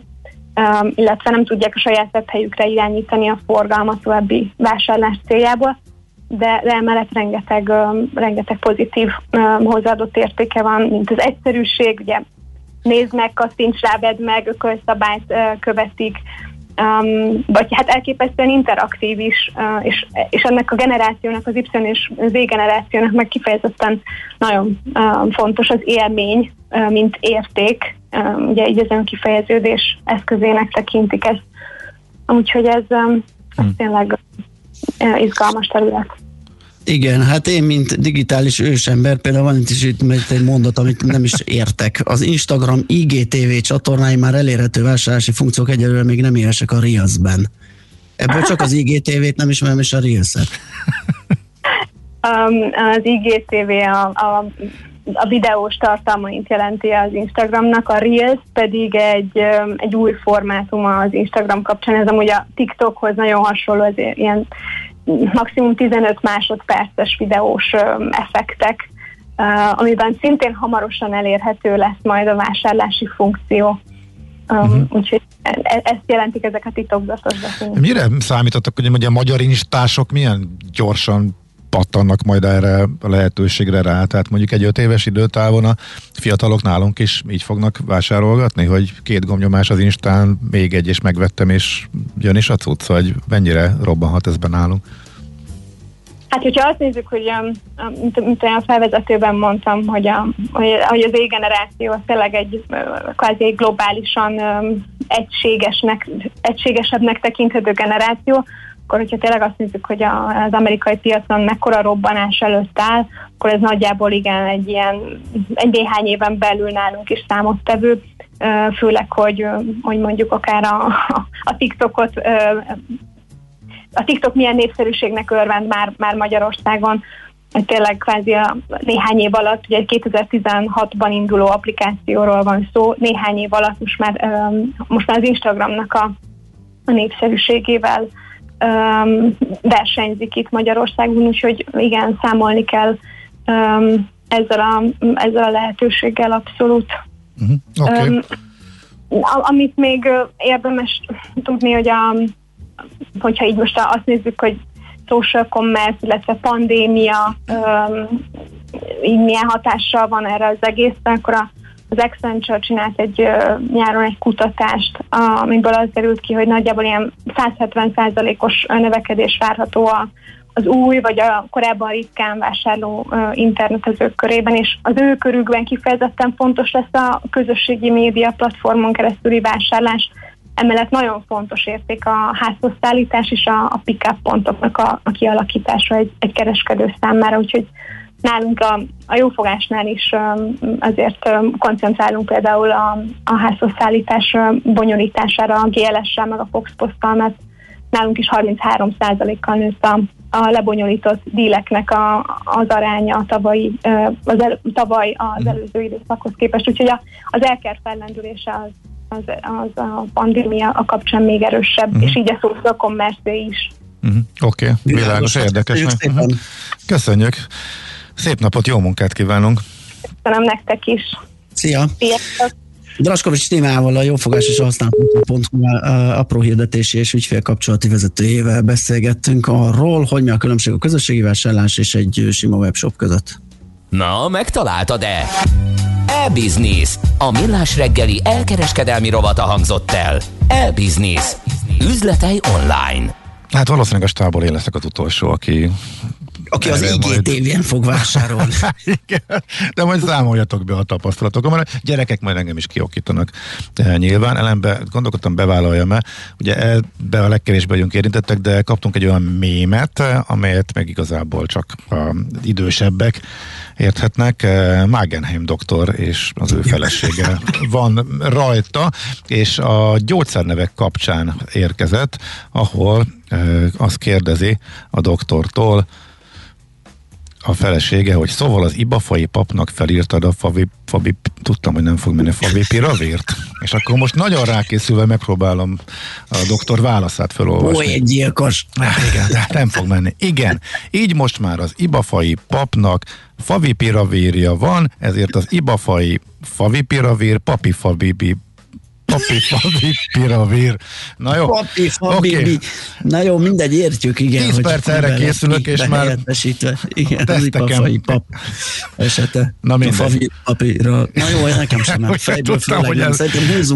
illetve nem tudják a saját webhelyükre irányítani a forgalmat további vásárlás céljából, de, de emellett rengeteg, rengeteg pozitív hozzáadott értéke van, mint az egyszerűség, ugye nézd meg, kattints rá, vedd meg, ökölszabályt követik, um, vagy hát elképesztően interaktív is, uh, és, és ennek a generációnak, az Y és Z generációnak meg kifejezetten nagyon um, fontos az élmény, uh, mint érték, um, ugye így az önkifejeződés eszközének tekintik ezt. Úgyhogy ez, um, ez tényleg uh, izgalmas terület. Igen, hát én, mint digitális ősember, például van itt is itt egy mondat, amit nem is értek. Az Instagram IGTV csatornái már elérhető vásárlási funkciók egyelőre még nem élesek a Reels-ben. Ebből csak az IGTV-t nem ismerem, és a Reels-et. Um, az IGTV a, a, a videós tartalmait jelenti az Instagramnak, a Reels pedig egy, um, egy új formátum az Instagram kapcsán. Ez amúgy a TikTokhoz nagyon hasonló, ez ilyen maximum 15 másodperces videós effektek, amiben szintén hamarosan elérhető lesz majd a vásárlási funkció. Uh-huh. Úgyhogy e- ezt jelentik ezek a titokzatos definíciók. Mire számítottak, hogy ugye a magyar instások milyen gyorsan pattannak majd erre a lehetőségre rá? Tehát mondjuk egy öt éves időtávon a fiatalok nálunk is így fognak vásárolgatni, hogy két gomnyomás az instán, még egy és megvettem, és jön is a cucc, vagy mennyire robbanhat ez be nálunk? Hát, hogyha azt nézzük, hogy um, mint, mint olyan felvezetőben mondtam, hogy, a, hogy, hogy az E-generáció az tényleg egy ö, kvázi globálisan um, egységesnek, egységesebbnek tekinthető generáció, akkor hogyha tényleg azt nézzük, hogy a, az amerikai piacon mekkora robbanás előtt áll, akkor ez nagyjából igen egy ilyen, egy néhány éven belül nálunk is számottevő, főleg, hogy, hogy mondjuk akár a, a TikTokot a TikTok milyen népszerűségnek örvend már, már Magyarországon, hogy tényleg kvázi a néhány év alatt, ugye egy 2016-ban induló applikációról van szó, néhány év alatt most már, most már az Instagramnak a, a népszerűségével um, versenyzik itt Magyarországon, úgyhogy igen, számolni kell um, ezzel, a, ezzel a lehetőséggel abszolút. Uh-huh. Okay. Um, amit még érdemes tudni, hogy a, hogyha így most azt nézzük, hogy social commerce, illetve pandémia um, így milyen hatással van erre az egészre, akkor a, az Accenture csinált egy uh, nyáron egy kutatást, amiből az derült ki, hogy nagyjából ilyen 170%-os növekedés várható a, az új, vagy a korábban ritkán vásárló uh, internetezők körében, és az ő körükben kifejezetten fontos lesz a közösségi média platformon keresztüli vásárlás, Emellett nagyon fontos érték a házhoz szállítás és a, a pick-up pontoknak a, a kialakítása egy, egy kereskedő számára, úgyhogy nálunk a, a jófogásnál is azért koncentrálunk például a, a házhoz szállítás bonyolítására a GLS-sel, meg a Fox Posttal, mert nálunk is 33%-kal nőtt a, a lebonyolított díleknek a, az aránya a tavalyi, az el, tavaly az előző időszakhoz képest, úgyhogy a, az elker fellendülése az az, az a pandémia a kapcsán még erősebb, uh-huh. és így a social commerce is Uh-huh. Oké, okay. világos, Világos. érdekes. Köszönjük. Uh-huh. Köszönjük. Szép napot, jó munkát kívánunk. Köszönöm nektek is. Szia! Sziasztok! Draskovics témával a jófogás és a használható.hu apró hirdetési és ügyfélkapcsolati vezetőjével beszélgettünk arról, hogy mi a különbség a közösségi vásárlás és egy sima webshop között. Na, megtaláltad-e? E-Business. A millás reggeli elkereskedelmi rovata hangzott el. E-Business. Üzletei online. Hát valószínűleg a stából én leszek az utolsó, aki Aki az erre IGTV-en fog vásárolni. De majd számoljatok be a tapasztalatokon, mert a gyerekek majd engem is kiokítanak e, nyilván. Ellenben gondolkodtam, bevállaljam-e. Ugye ebbe a legkevésbé vagyunk érintettek, de kaptunk egy olyan mémet, amelyet meg igazából csak a idősebbek érthetnek. Eh, Magenheim doktor és az ő felesége van rajta, és a gyógyszernevek kapcsán érkezett, ahol eh, azt kérdezi a doktortól, a felesége, hogy szóval az ibafai papnak felírtad a favi, favi, tudtam, hogy nem fog menni favi piravírt. És akkor most nagyon rákészülve megpróbálom a doktor válaszát felolvasni. Ó, egy gyilkos. Igen, de nem fog menni. Igen, így most már az ibafai papnak favipiravírja van, ezért az ibafai favipiravír, papi papi favipiravír. Na jó. Papi, Oké. okay. Na jó, mindegy, értjük, igen. 10 hogy perc erre készülök, és már. Igen, az teszteken- ipafai pap esete. Na mindegy. favi papira. Na jó, nekem sem nem. Fejből tudtam, hogy ez- Szerintem húzzunk